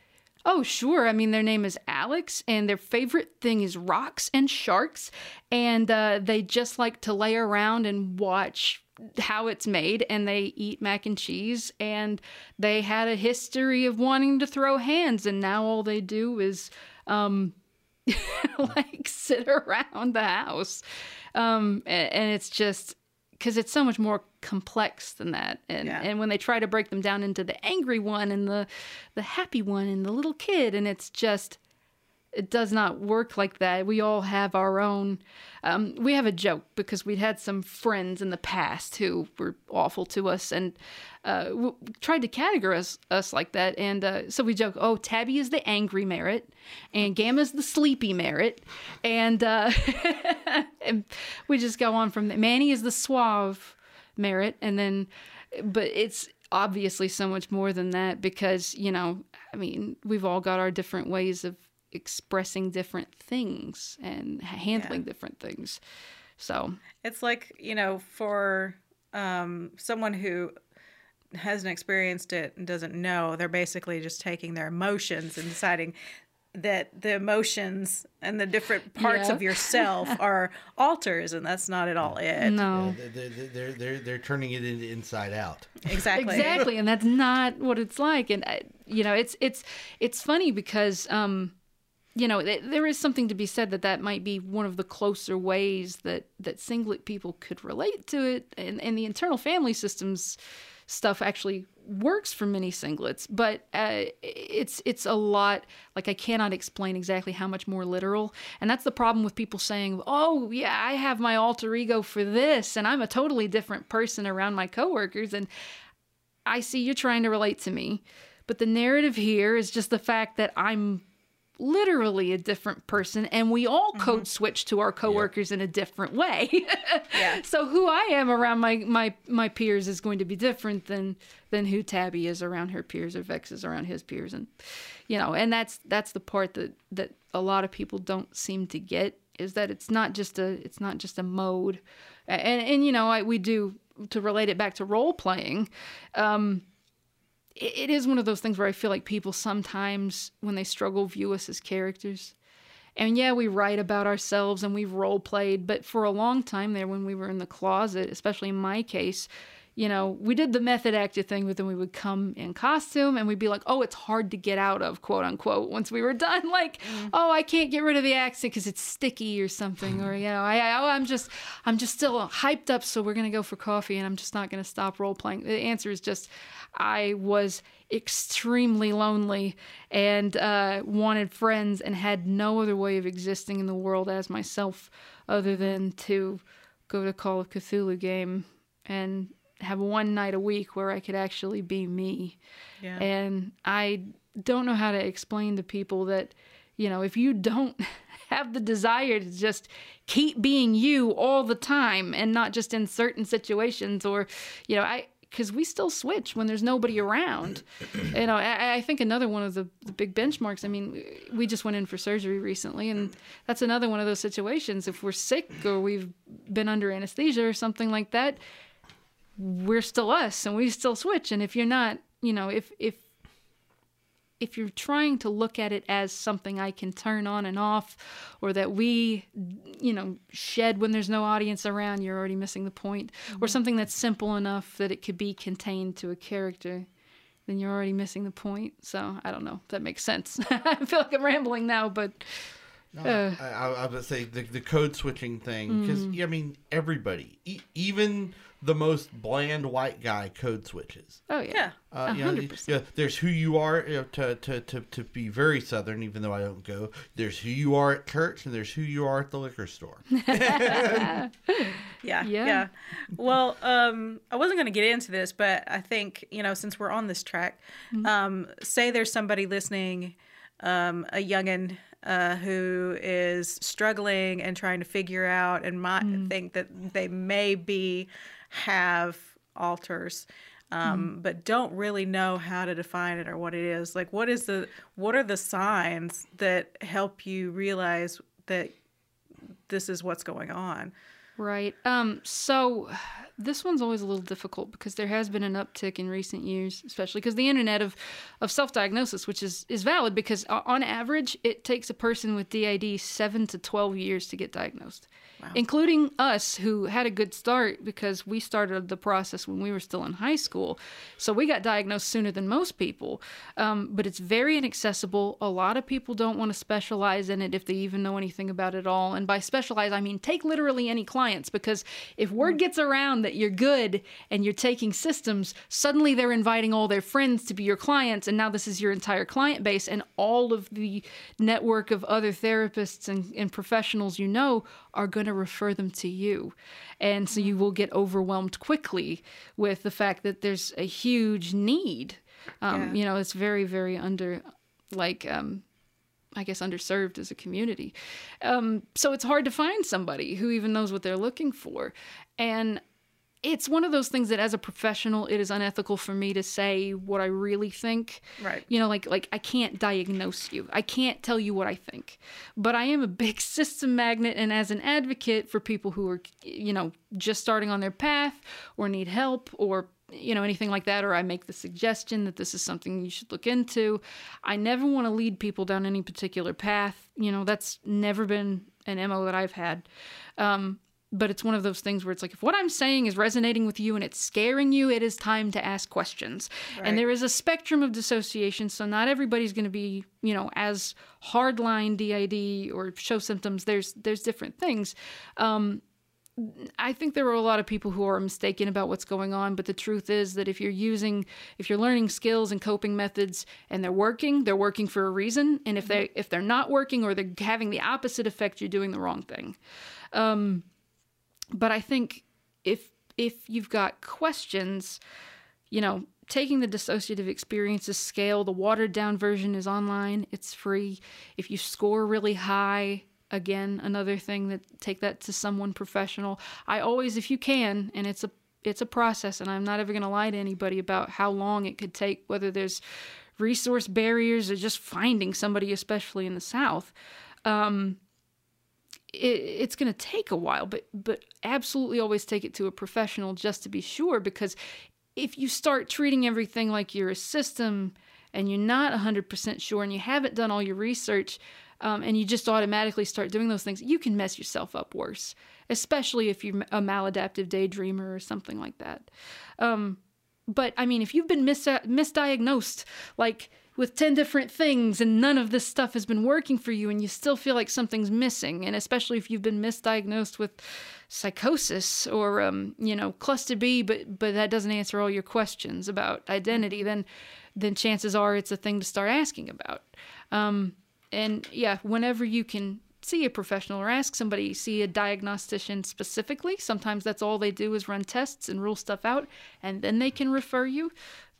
Oh, sure. I mean, their name is Alex, and their favorite thing is rocks and sharks. And uh, they just like to lay around and watch how it's made, and they eat mac and cheese. And they had a history of wanting to throw hands, and now all they do is um, like sit around the house. Um, and it's just because it's so much more complex than that and Yeah. and when they try to break them down into the angry one and the the happy one and the little kid and it's just it does not work like that. We all have our own um, we have a joke because we'd had some friends in the past who were awful to us and uh, w- tried to categorize us like that. And uh, so we joke oh tabby is the angry Merritt and gamma's the sleepy Merritt. And uh, and we just go on from that. Manny is the suave Merritt, and then, but it's obviously so much more than that because you know, I mean, we've all got our different ways of expressing different things and handling different things. So It's like, you know, for um, someone who hasn't experienced it and doesn't know, they're basically just taking their emotions and deciding that the emotions and the different parts Yeah. of yourself are alters, and that's not at all it. no. they're, they're, they're, they're, they're turning it into inside out. Exactly. exactly and that's not what it's like and you know it's it's it's funny because um you know, th- there is something to be said that that might be one of the closer ways that that singlet people could relate to it, and and the internal family systems stuff actually works for many singlets, but uh, it's it's a lot. Like I cannot explain exactly how much more literal, and that's the problem with people saying, "Oh yeah, I have my alter ego for this, and I'm a totally different person around my coworkers." And I see you're trying to relate to me, but the narrative here is just the fact that I'm literally a different person and we all code switch to our coworkers in a different way. Yeah. So who I am around my my my peers is going to be different than than who Tabby is around her peers or Vex is around his peers and you know, and that's that's the part that that a lot of people don't seem to get is that it's not just a it's not just a mode. And and you know, I, we do to relate it back to role playing. Um it is one of those things where I feel like people sometimes, when they struggle, view us as characters. And yeah, we write about ourselves and we've role played, but for a long time there, when we were in the closet, especially in my case, you know, we did the method actor thing, but then we would come in costume and we'd be like, oh, it's hard to get out of, quote unquote, once we were done. Like, oh, I can't get rid of the accent because it's sticky or something. Or, you know, I, I, oh, I'm just, I'm just still hyped up. So we're going to go for coffee and I'm just not going to stop role playing. The answer is just, I was extremely lonely and uh, wanted friends and had no other way of existing in the world as myself other than to go to Call of Cthulhu game and have one night a week where I could actually be me. Yeah. And I don't know how to explain to people that, you know, if you don't have the desire to just keep being you all the time and not just in certain situations or, you know, I, because we still switch when there's nobody around. you know, I, I think another one of the, the big benchmarks. I mean, we just went in for surgery recently, and that's another one of those situations. If we're sick or we've been under anesthesia or something like that, we're still us, and we still switch. And if you're not, you know, if if if you're trying to look at it as something I can turn on and off, or that we, you know, shed when there's no audience around, you're already missing the point. Or something that's simple enough that it could be contained to a character, then you're already missing the point. So I don't know if that makes sense. I feel like I'm rambling now, but No, Uh. I, I, I would say the, the code switching thing because Mm. I mean everybody, e- even the most bland white guy, code switches. oh yeah, Yeah. Uh, A you know, hundred you- percent. yeah, there's who you are you know, to, to, to, to be very southern, even though I don't go. There's who you are at church, and there's who you are at the liquor store. Yeah, Yeah. yeah. Well, um, I wasn't going to get into this, but I think you know, since we're on this track, um, say there's somebody listening, um, a youngin uh, who is struggling and trying to figure out, and might think that they maybe have alters. Um, but don't really know how to define it or what it is. Like, what is the what are the signs that help you realize that this is what's going on? Right. Um, so this one's always a little difficult because there has been an uptick in recent years, especially because the internet of, of self-diagnosis, which is, is valid because on average it takes a person with DID seven to twelve years to get diagnosed, including us who had a good start because we started the process when we were still in high school, so we got diagnosed sooner than most people. Um, but it's very inaccessible. A lot of people don't want to specialize in it if they even know anything about it all. And by specialize, I mean take literally any clients because if word gets around that you're good and you're taking systems, suddenly they're inviting all their friends to be your clients. And now this is your entire client base, and all of the network of other therapists and, and professionals you know are going to refer them to you. And so you will get overwhelmed quickly with the fact that there's a huge need. Um, Yeah. You know, it's very, very under, like, um, I guess, underserved as a community. Um, so it's hard to find somebody who even knows what they're looking for. And it's one of those things that as a professional it is unethical for me to say what I really think. Right. You know, like like I can't diagnose you. I can't tell you what I think. But I am a big system magnet and as an advocate for people who are you know just starting on their path or need help or you know anything like that or I make the suggestion that this is something you should look into. I never want to lead people down any particular path. You know, that's never been an MO that I've had. Um but it's one of those things where it's like if what i'm saying is resonating with you and it's scaring you it is time to ask questions Right. and there is a spectrum of dissociation so not everybody's going to be you know as hardline DID or show symptoms there's there's different things um, I think there are a lot of people who are mistaken about what's going on, but the truth is that if you're using, if you're learning skills and coping methods and they're working, they're working for a reason. And if they if they're not working or they're having the opposite effect, you're doing the wrong thing. Um, but I think if if you've got questions, you know, taking the dissociative experiences scale, the watered down version is online. It's free. If you score really high, again, another thing that take that to someone professional. I always, if you can, and it's a it's a process, and I'm not ever going to lie to anybody about how long it could take, whether there's resource barriers or just finding somebody, especially in the South. Um, it, it's going to take a while, but but absolutely always take it to a professional just to be sure. Because if you start treating everything like you're a system and you're not 100% sure and you haven't done all your research um, and you just automatically start doing those things, you can mess yourself up worse, especially if you're a maladaptive daydreamer or something like that. Um, but I mean, if you've been mis- misdiagnosed, like with 10 different things, and none of this stuff has been working for you, and you still feel like something's missing, and especially if you've been misdiagnosed with psychosis or, um, you know, cluster B, but, but that doesn't answer all your questions about identity, then, then chances are it's a thing to start asking about. Um, and yeah, whenever you can see a professional or ask somebody, see a diagnostician specifically. Sometimes that's all they do is run tests and rule stuff out, and then they can refer you.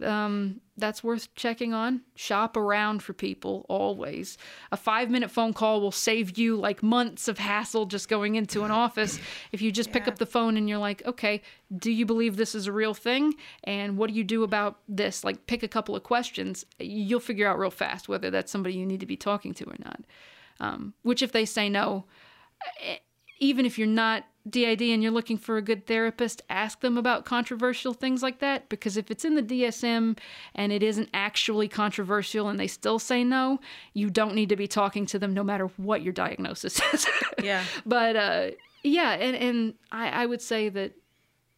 Um, that's worth checking on. Shop around for people always. A five minute phone call will save you like months of hassle just going into an office. If you just pick up the phone and you're like, okay, do you believe this is a real thing? And what do you do about this? Like, pick a couple of questions. You'll figure out real fast whether that's somebody you need to be talking to or not. Um, which, if they say no, even if you're not DID and you're looking for a good therapist, ask them about controversial things like that. Because if it's in the DSM and it isn't actually controversial and they still say no, you don't need to be talking to them no matter what your diagnosis is. Yeah. but uh, yeah, and and I, I would say that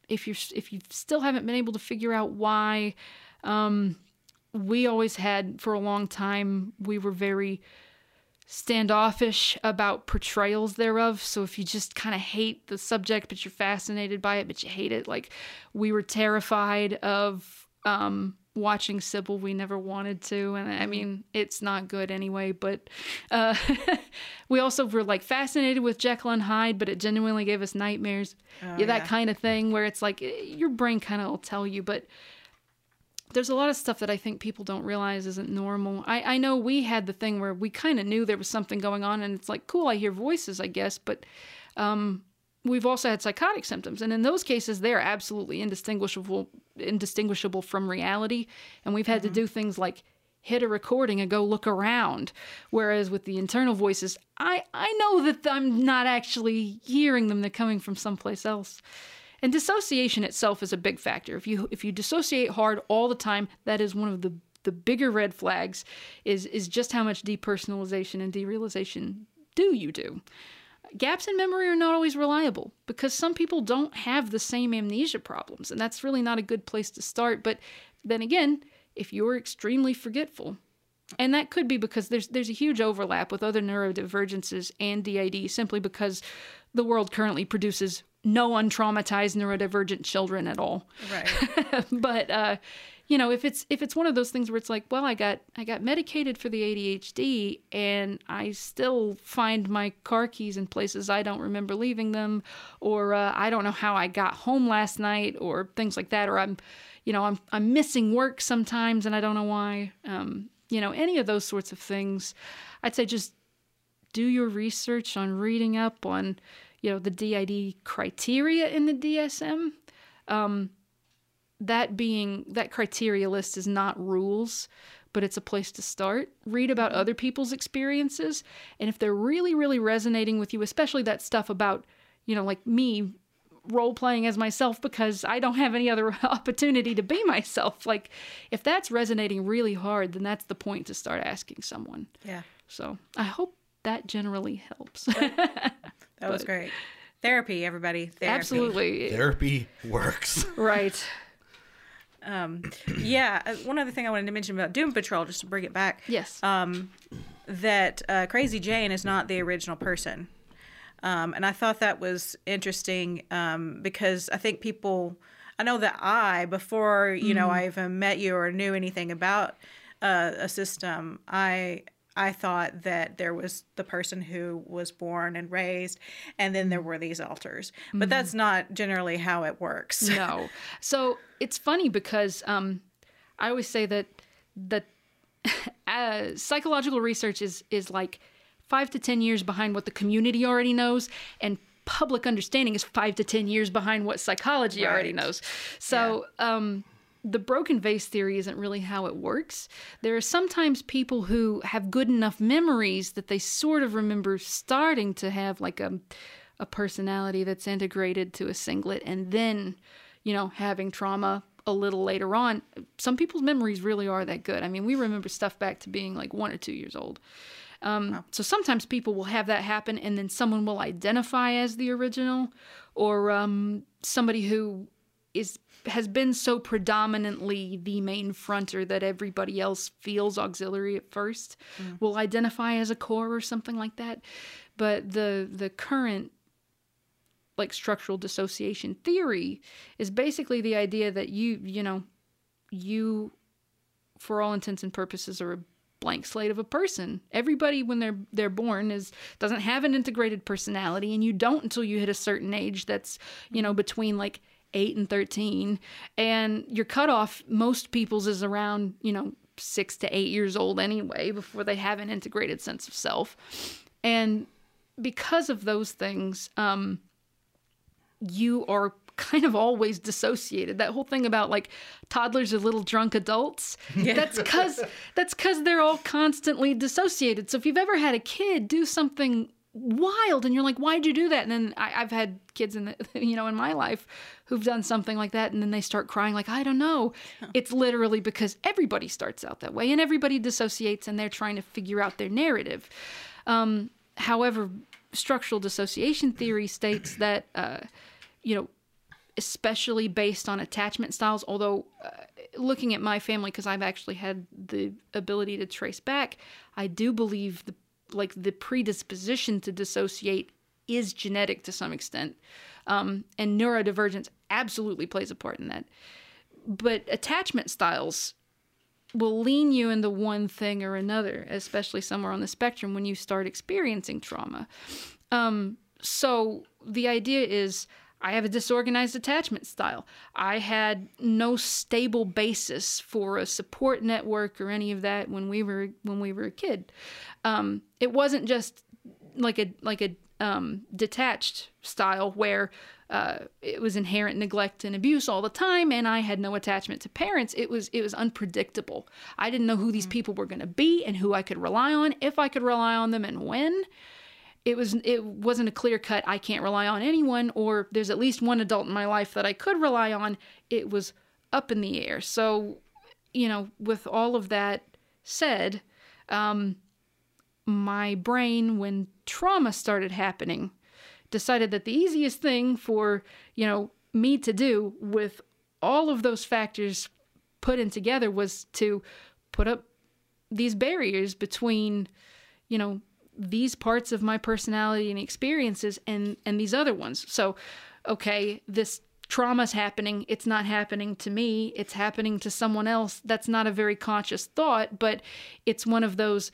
if you if you still haven't been able to figure out why, um, we always had for a long time we were very standoffish about portrayals thereof. So if you just kind of hate the subject, but you're fascinated by it, but you hate it, like we were terrified of um, watching Sybil. We never wanted to, and I mean it's not good anyway. But uh, we also were like fascinated with Jekyll and Hyde, but it genuinely gave us nightmares. yeah, that yeah. kind of thing where it's like eh, your brain kind of will tell you, but there's a lot of stuff that I think people don't realize isn't normal. I, I know we had the thing where we kind of knew there was something going on, and it's like, cool, I hear voices, I guess, but um, we've also had psychotic symptoms, and in those cases, they're absolutely indistinguishable, indistinguishable from reality, and we've had to do things like hit a recording and go look around. Whereas with the internal voices, I I know that I'm not actually hearing them; they're coming from someplace else. And dissociation itself is a big factor. If you if you dissociate hard all the time, that is one of the the bigger red flags is is just how much depersonalization and derealization do you do. Gaps in memory are not always reliable because some people don't have the same amnesia problems, and that's really not a good place to start. But then again, if you're extremely forgetful, and that could be because there's there's a huge overlap with other neurodivergences and DID simply because the world currently produces no untraumatized neurodivergent children at all. Right. but uh, you know, if it's if it's one of those things where it's like, well, I got I got medicated for the ADHD and I still find my car keys in places I don't remember leaving them, or uh, I don't know how I got home last night, or things like that, or I'm, you know, I'm I'm missing work sometimes and I don't know why. Um, you know, any of those sorts of things, I'd say just do your research on reading up on, you know, the DID criteria in the DSM. Um, that being that criteria list is not rules, but it's a place to start. Read about other people's experiences, and if they're really, really resonating with you, especially that stuff about, you know, like me role playing as myself because I don't have any other opportunity to be myself. Like, if that's resonating really hard, then that's the point to start asking someone. Yeah. So I hope that generally helps. That was great. Therapy, everybody. Therapy. Absolutely. Therapy works. Right. Um, yeah. uh, One other thing I wanted to mention about Doom Patrol, just to bring it back. Yes. um, that uh, Crazy Jane is not the original person. Um, and I thought that was interesting um, because I think people, I know that I, before, you know, I even met you or knew anything about uh, a system, I. I thought that there was the person who was born and raised, and then there were these alters. But that's not generally how it works. no. So it's funny because um, I always say that that uh, psychological research is is like five to ten years behind what the community already knows, and public understanding is five to ten years behind what psychology already knows. So. Um, the broken vase theory isn't really how it works. There are sometimes people who have good enough memories that they sort of remember starting to have like a a personality that's integrated to a singlet and then, you know, having trauma a little later on. Some people's memories really are that good. I mean, we remember stuff back to being like 1 or 2 years old. Um, So sometimes people will have that happen, and then someone will identify as the original, or um, somebody who is has been so predominantly the main fronter that everybody else feels auxiliary at first. Mm. Will identify as a core or something like that. But the the current like structural dissociation theory is basically the idea that you you know you for all intents and purposes are a blank slate of a person. Everybody when they're they're born is doesn't have an integrated personality and you don't until you hit a certain age that's you know between like 8 and 13 and your cutoff most people's is around you know 6 to 8 years old anyway before they have an integrated sense of self and because of those things um you are kind of always dissociated. That whole thing about like toddlers are little drunk adults. yeah. That's cuz that's cuz they're all constantly dissociated. So if you've ever had a kid do something wild and you're like why'd you do that? And then I, i've had kids in the you know in my life who've done something like that and then they start crying like i don't know. It's literally because everybody starts out that way and everybody dissociates and they're trying to figure out their narrative. Um, however structural dissociation theory states that uh, you know especially based on attachment styles although uh, looking at my family because i've actually had the ability to trace back i do believe the like the predisposition to dissociate is genetic to some extent um, and neurodivergence absolutely plays a part in that but attachment styles will lean you into one thing or another, especially somewhere on the spectrum when you start experiencing trauma. Um, so the idea is I have a disorganized attachment style. I had no stable basis for a support network or any of that when we were when we were a kid. Um, it wasn't just like a like a um, detached style where uh, it was inherent neglect and abuse all the time, and I had no attachment to parents. It was it was unpredictable. I didn't know who these people were going to be and who I could rely on, if I could rely on them, and when. It was it wasn't a clear cut. I can't rely on anyone, or there's at least one adult in my life that I could rely on. It was up in the air. So, you know, with all of that said, um, my brain, when trauma started happening, decided that the easiest thing for, you know, me to do with all of those factors put in together was to put up these barriers between, you know, these parts of my personality and experiences and and these other ones. So, okay, this trauma's happening, it's not happening to me, it's happening to someone else. That's not a very conscious thought, but it's one of those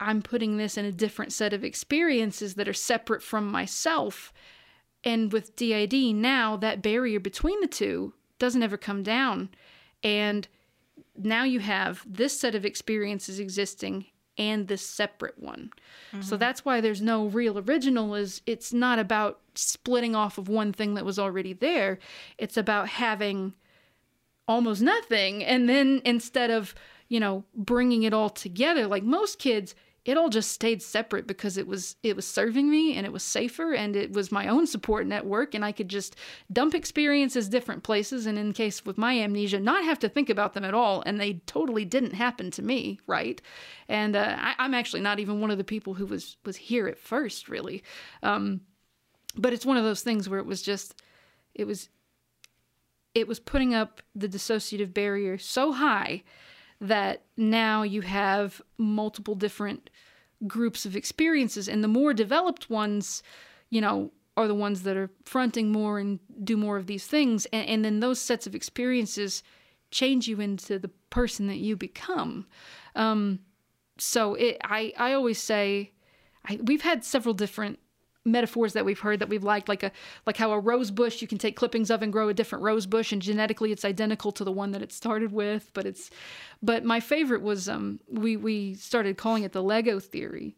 I'm putting this in a different set of experiences that are separate from myself. And with DID now, that barrier between the two doesn't ever come down. And now you have this set of experiences existing and this separate one. So mm-hmm. that's why there's no real original is it's not about splitting off of one thing that was already there. It's about having almost nothing and then instead of, you know, bringing it all together like most kids it all just stayed separate because it was it was serving me and it was safer and it was my own support network and I could just dump experiences different places. And in case with my amnesia not have to think about them at all. And they totally didn't happen to me right? And uh, I, I'm actually not even one of the people who was was here at first really. Um, but it's one of those things where it was just it was it was putting up the dissociative barrier so high that now you have multiple different groups of experiences and the more developed ones you know are the ones that are fronting more and do more of these things and, and then those sets of experiences change you into the person that you become. Um, so it i i always say I, we've had several different metaphors that we've heard that we've liked like a like how a rose bush you can take clippings of and grow a different rose bush and genetically it's identical to the one that it started with but it's but my favorite was um we we started calling it the lego theory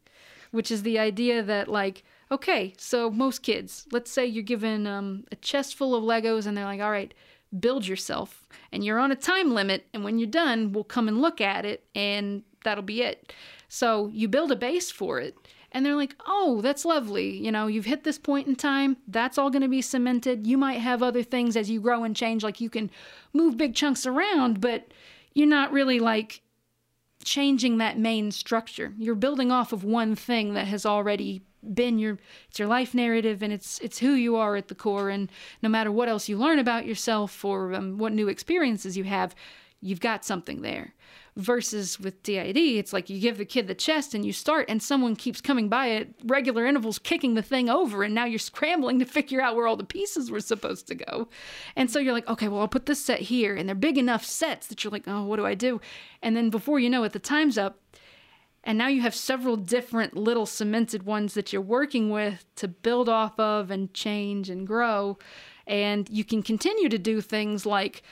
which is the idea that like okay so most kids let's say you're given um, a chest full of legos and they're like all right build yourself and you're on a time limit and when you're done we'll come and look at it and that'll be it. So you build a base for it and they're like, oh, that's lovely. You know, you've hit this point in time. That's all going to be cemented. You might have other things as you grow and change, like you can move big chunks around, but you're not really like changing that main structure. You're building off of one thing that has already been your it's your life narrative and it's it's who you are at the core and no matter what else you learn about yourself or um, what new experiences you have you've got something there versus with DID, it's like you give the kid the chest and you start, and someone keeps coming by at regular intervals, kicking the thing over, and now you're scrambling to figure out where all the pieces were supposed to go. And so you're like, okay, well, I'll put this set here, and they're big enough sets that you're like, oh, what do I do? And then before you know it, the time's up. And now you have several different little cemented ones that you're working with to build off of and change and grow. And you can continue to do things like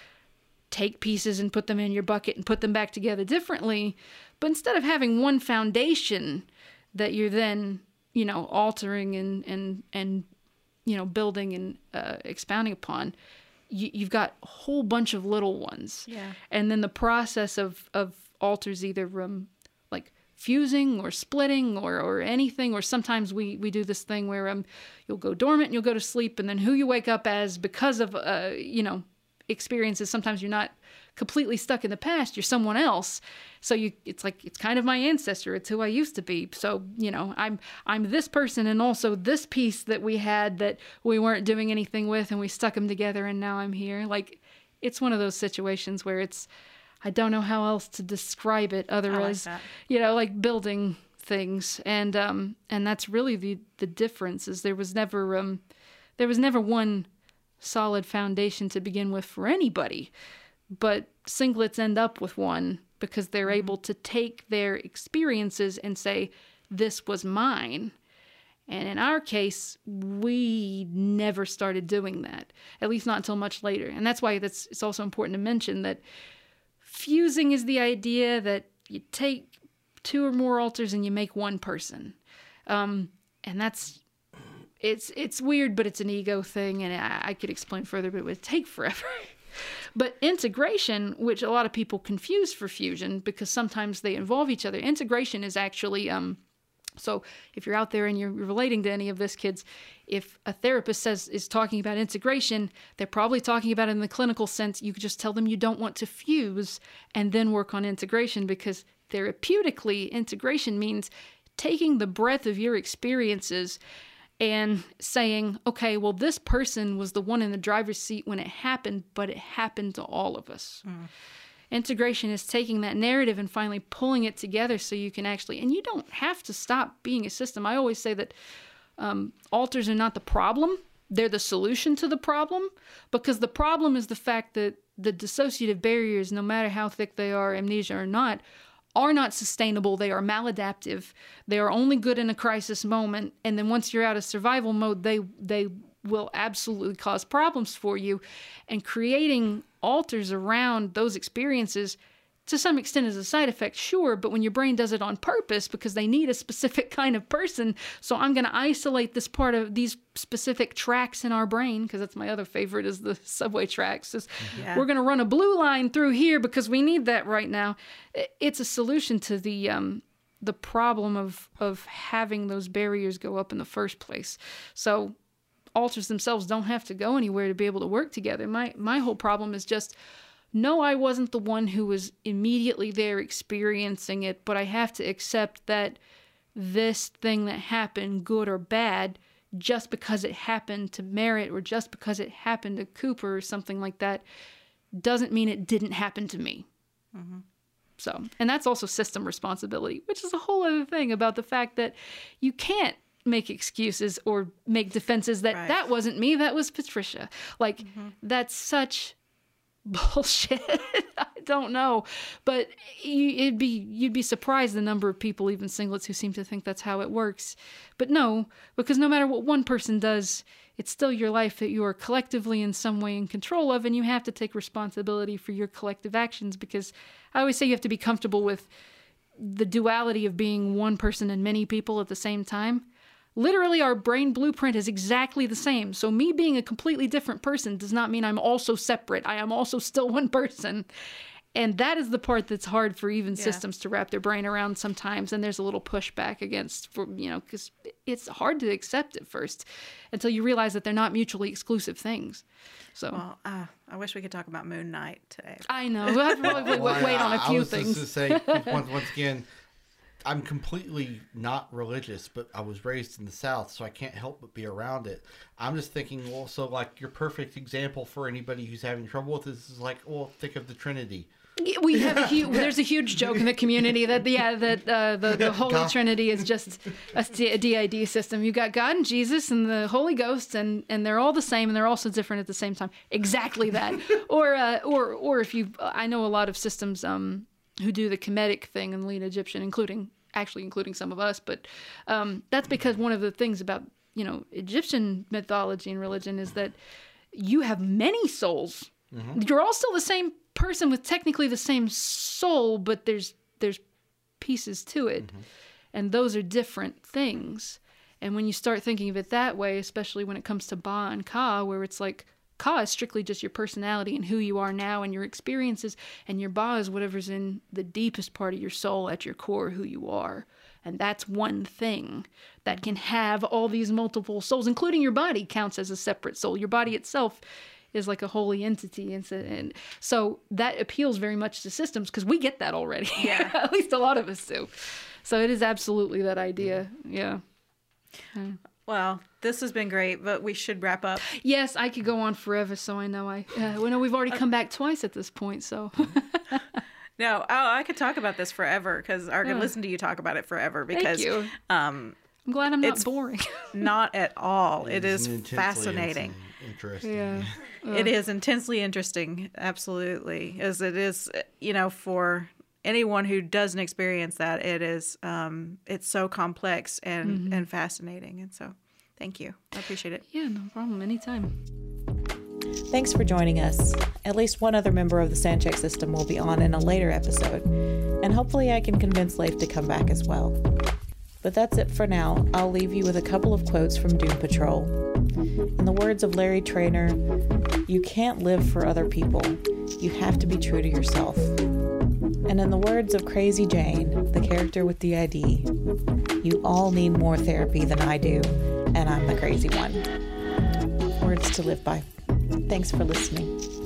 take pieces and put them in your bucket and put them back together differently. But instead of having one foundation that you're then, you know, altering and and and you know building and uh, expounding upon, you, you've got a whole bunch of little ones. Yeah. And then the process of of alters either um like fusing or splitting or or anything or sometimes we we do this thing where um you'll go dormant and you'll go to sleep and then who you wake up as because of uh you know experiences sometimes you're not completely stuck in the past you're someone else. So you it's like it's kind of my ancestor it's who i used to be. So you know i'm i'm this person and also this piece that we had that we weren't doing anything with and we stuck them together and now i'm here. Like it's one of those situations where it's i don't know how else to describe it otherwise. that. you know like building things and um and that's really the the difference is there was never um there was never one solid foundation to begin with for anybody. But singlets end up with one because they're able to take their experiences and say, This was mine. And in our case, we never started doing that, at least not until much later. And that's why that's, it's also important to mention that fusing is the idea that you take two or more alters and you make one person. Um, and that's it's it's weird, but it's an ego thing, and I, I could explain further, but it would take forever. but integration, which a lot of people confuse for fusion because sometimes they involve each other, integration is actually um. So if you're out there and you're relating to any of this, kids, if a therapist says is talking about integration, they're probably talking about it in the clinical sense. You could just tell them you don't want to fuse and then work on integration because therapeutically, integration means taking the breadth of your experiences and saying, okay, well, this person was the one in the driver's seat when it happened, but it happened to all of us. Mm. Integration is taking that narrative and finally pulling it together so you can actually, and you don't have to stop being a system. I always say that um, alters are not the problem, they're the solution to the problem because the problem is the fact that the dissociative barriers, no matter how thick they are, amnesia or not, are not sustainable. They are maladaptive. They are only good in a crisis moment, and then once you're out of survival mode, they they will absolutely cause problems for you. And creating alters around those experiences to some extent is a side effect, sure, but when your brain does it on purpose because they need a specific kind of person, so I'm going to isolate this part of these specific tracks in our brain because that's my other favorite is the subway tracks. Is yeah. we're going to run a blue line through here because we need that right now. It's a solution to the um, the problem of of having those barriers go up in the first place. So alters themselves don't have to go anywhere to be able to work together. My my whole problem is just no, I wasn't the one who was immediately there experiencing it, but I have to accept that this thing that happened, good or bad, just because it happened to Merritt or just because it happened to Cooper or something like that doesn't mean it didn't happen to me. Mm-hmm. So, and that's also system responsibility, which is a whole other thing about the fact that you can't make excuses or make defenses that Right. that wasn't me, that was Patricia. Like, mm-hmm. that's such bullshit. I don't know, but you, it'd be you'd be surprised the number of people, even singlets, who seem to think that's how it works. But no, because no matter what one person does, it's still your life that you are collectively in some way in control of, and you have to take responsibility for your collective actions. Because I always say you have to be comfortable with the duality of being one person and many people at the same time. Literally, our brain blueprint is exactly the same. So, me being a completely different person does not mean I'm also separate. I am also still one person. And that is the part that's hard for even systems to wrap their brain around sometimes. And there's a little pushback against, for, you know, because it's hard to accept at first until you realize that they're not mutually exclusive things. So, Well, uh, I wish we could talk about Moon Knight today. I know. We'll have to probably wait, Well, wait on I- a I few was just things. to say once, once again, I'm completely not religious, but I was raised in the South, so I can't help but be around it. I'm just thinking, also like your perfect example for anybody who's having trouble with this is like, well, think of the Trinity. We have a huge, there's a huge joke in the community that yeah that uh, the the Holy God. Trinity is just a, a DID system. You got God and Jesus and the Holy Ghost, and and they're all the same, and they're also different at the same time. Exactly that. or uh, or or if you, I know a lot of systems um who do the Kemetic thing and lead Egyptian, including actually including some of us, but um, that's because one of the things about you know Egyptian mythology and religion is that you have many souls. You're all still the same person with technically the same soul, but there's there's pieces to it, and those are different things. And when you start thinking of it that way, especially when it comes to Ba and Ka, where it's like Ka is strictly just your personality and who you are now and your experiences, and your Ba is whatever's in the deepest part of your soul at your core, who you are. And that's one thing that can have all these multiple souls, including your body, counts as a separate soul. Your body itself is like a holy entity, and so, and so that appeals very much to systems because we get that already. Yeah. at least a lot of us do. So it is absolutely that idea. Yeah. Well, this has been great, but we should wrap up. Yes, I could go on forever. So I know I. Uh, well, no, we've already come back twice at this point. So No, oh, I could talk about this forever because I could listen to you talk about it forever because you. um, I'm glad I'm not It's- boring. not at all. It It's is fascinating. Interesting. yeah. It is intensely interesting, absolutely, as it is. You know, for anyone who doesn't experience that, it is. Um, it's so complex and and fascinating, and so thank you. I appreciate it. Yeah, no problem. Anytime. Thanks for joining us. At least one other member of the Sandcheck system will be on in a later episode, and hopefully I can convince Leif to come back as well. But that's it for now. I'll leave you with a couple of quotes from Doom Patrol. In the words of Larry Trainor, you can't live for other people. You have to be true to yourself. And in the words of Crazy Jane, the character with DID, you all need more therapy than I do, and I'm the crazy one. Words to live by. Thanks for listening.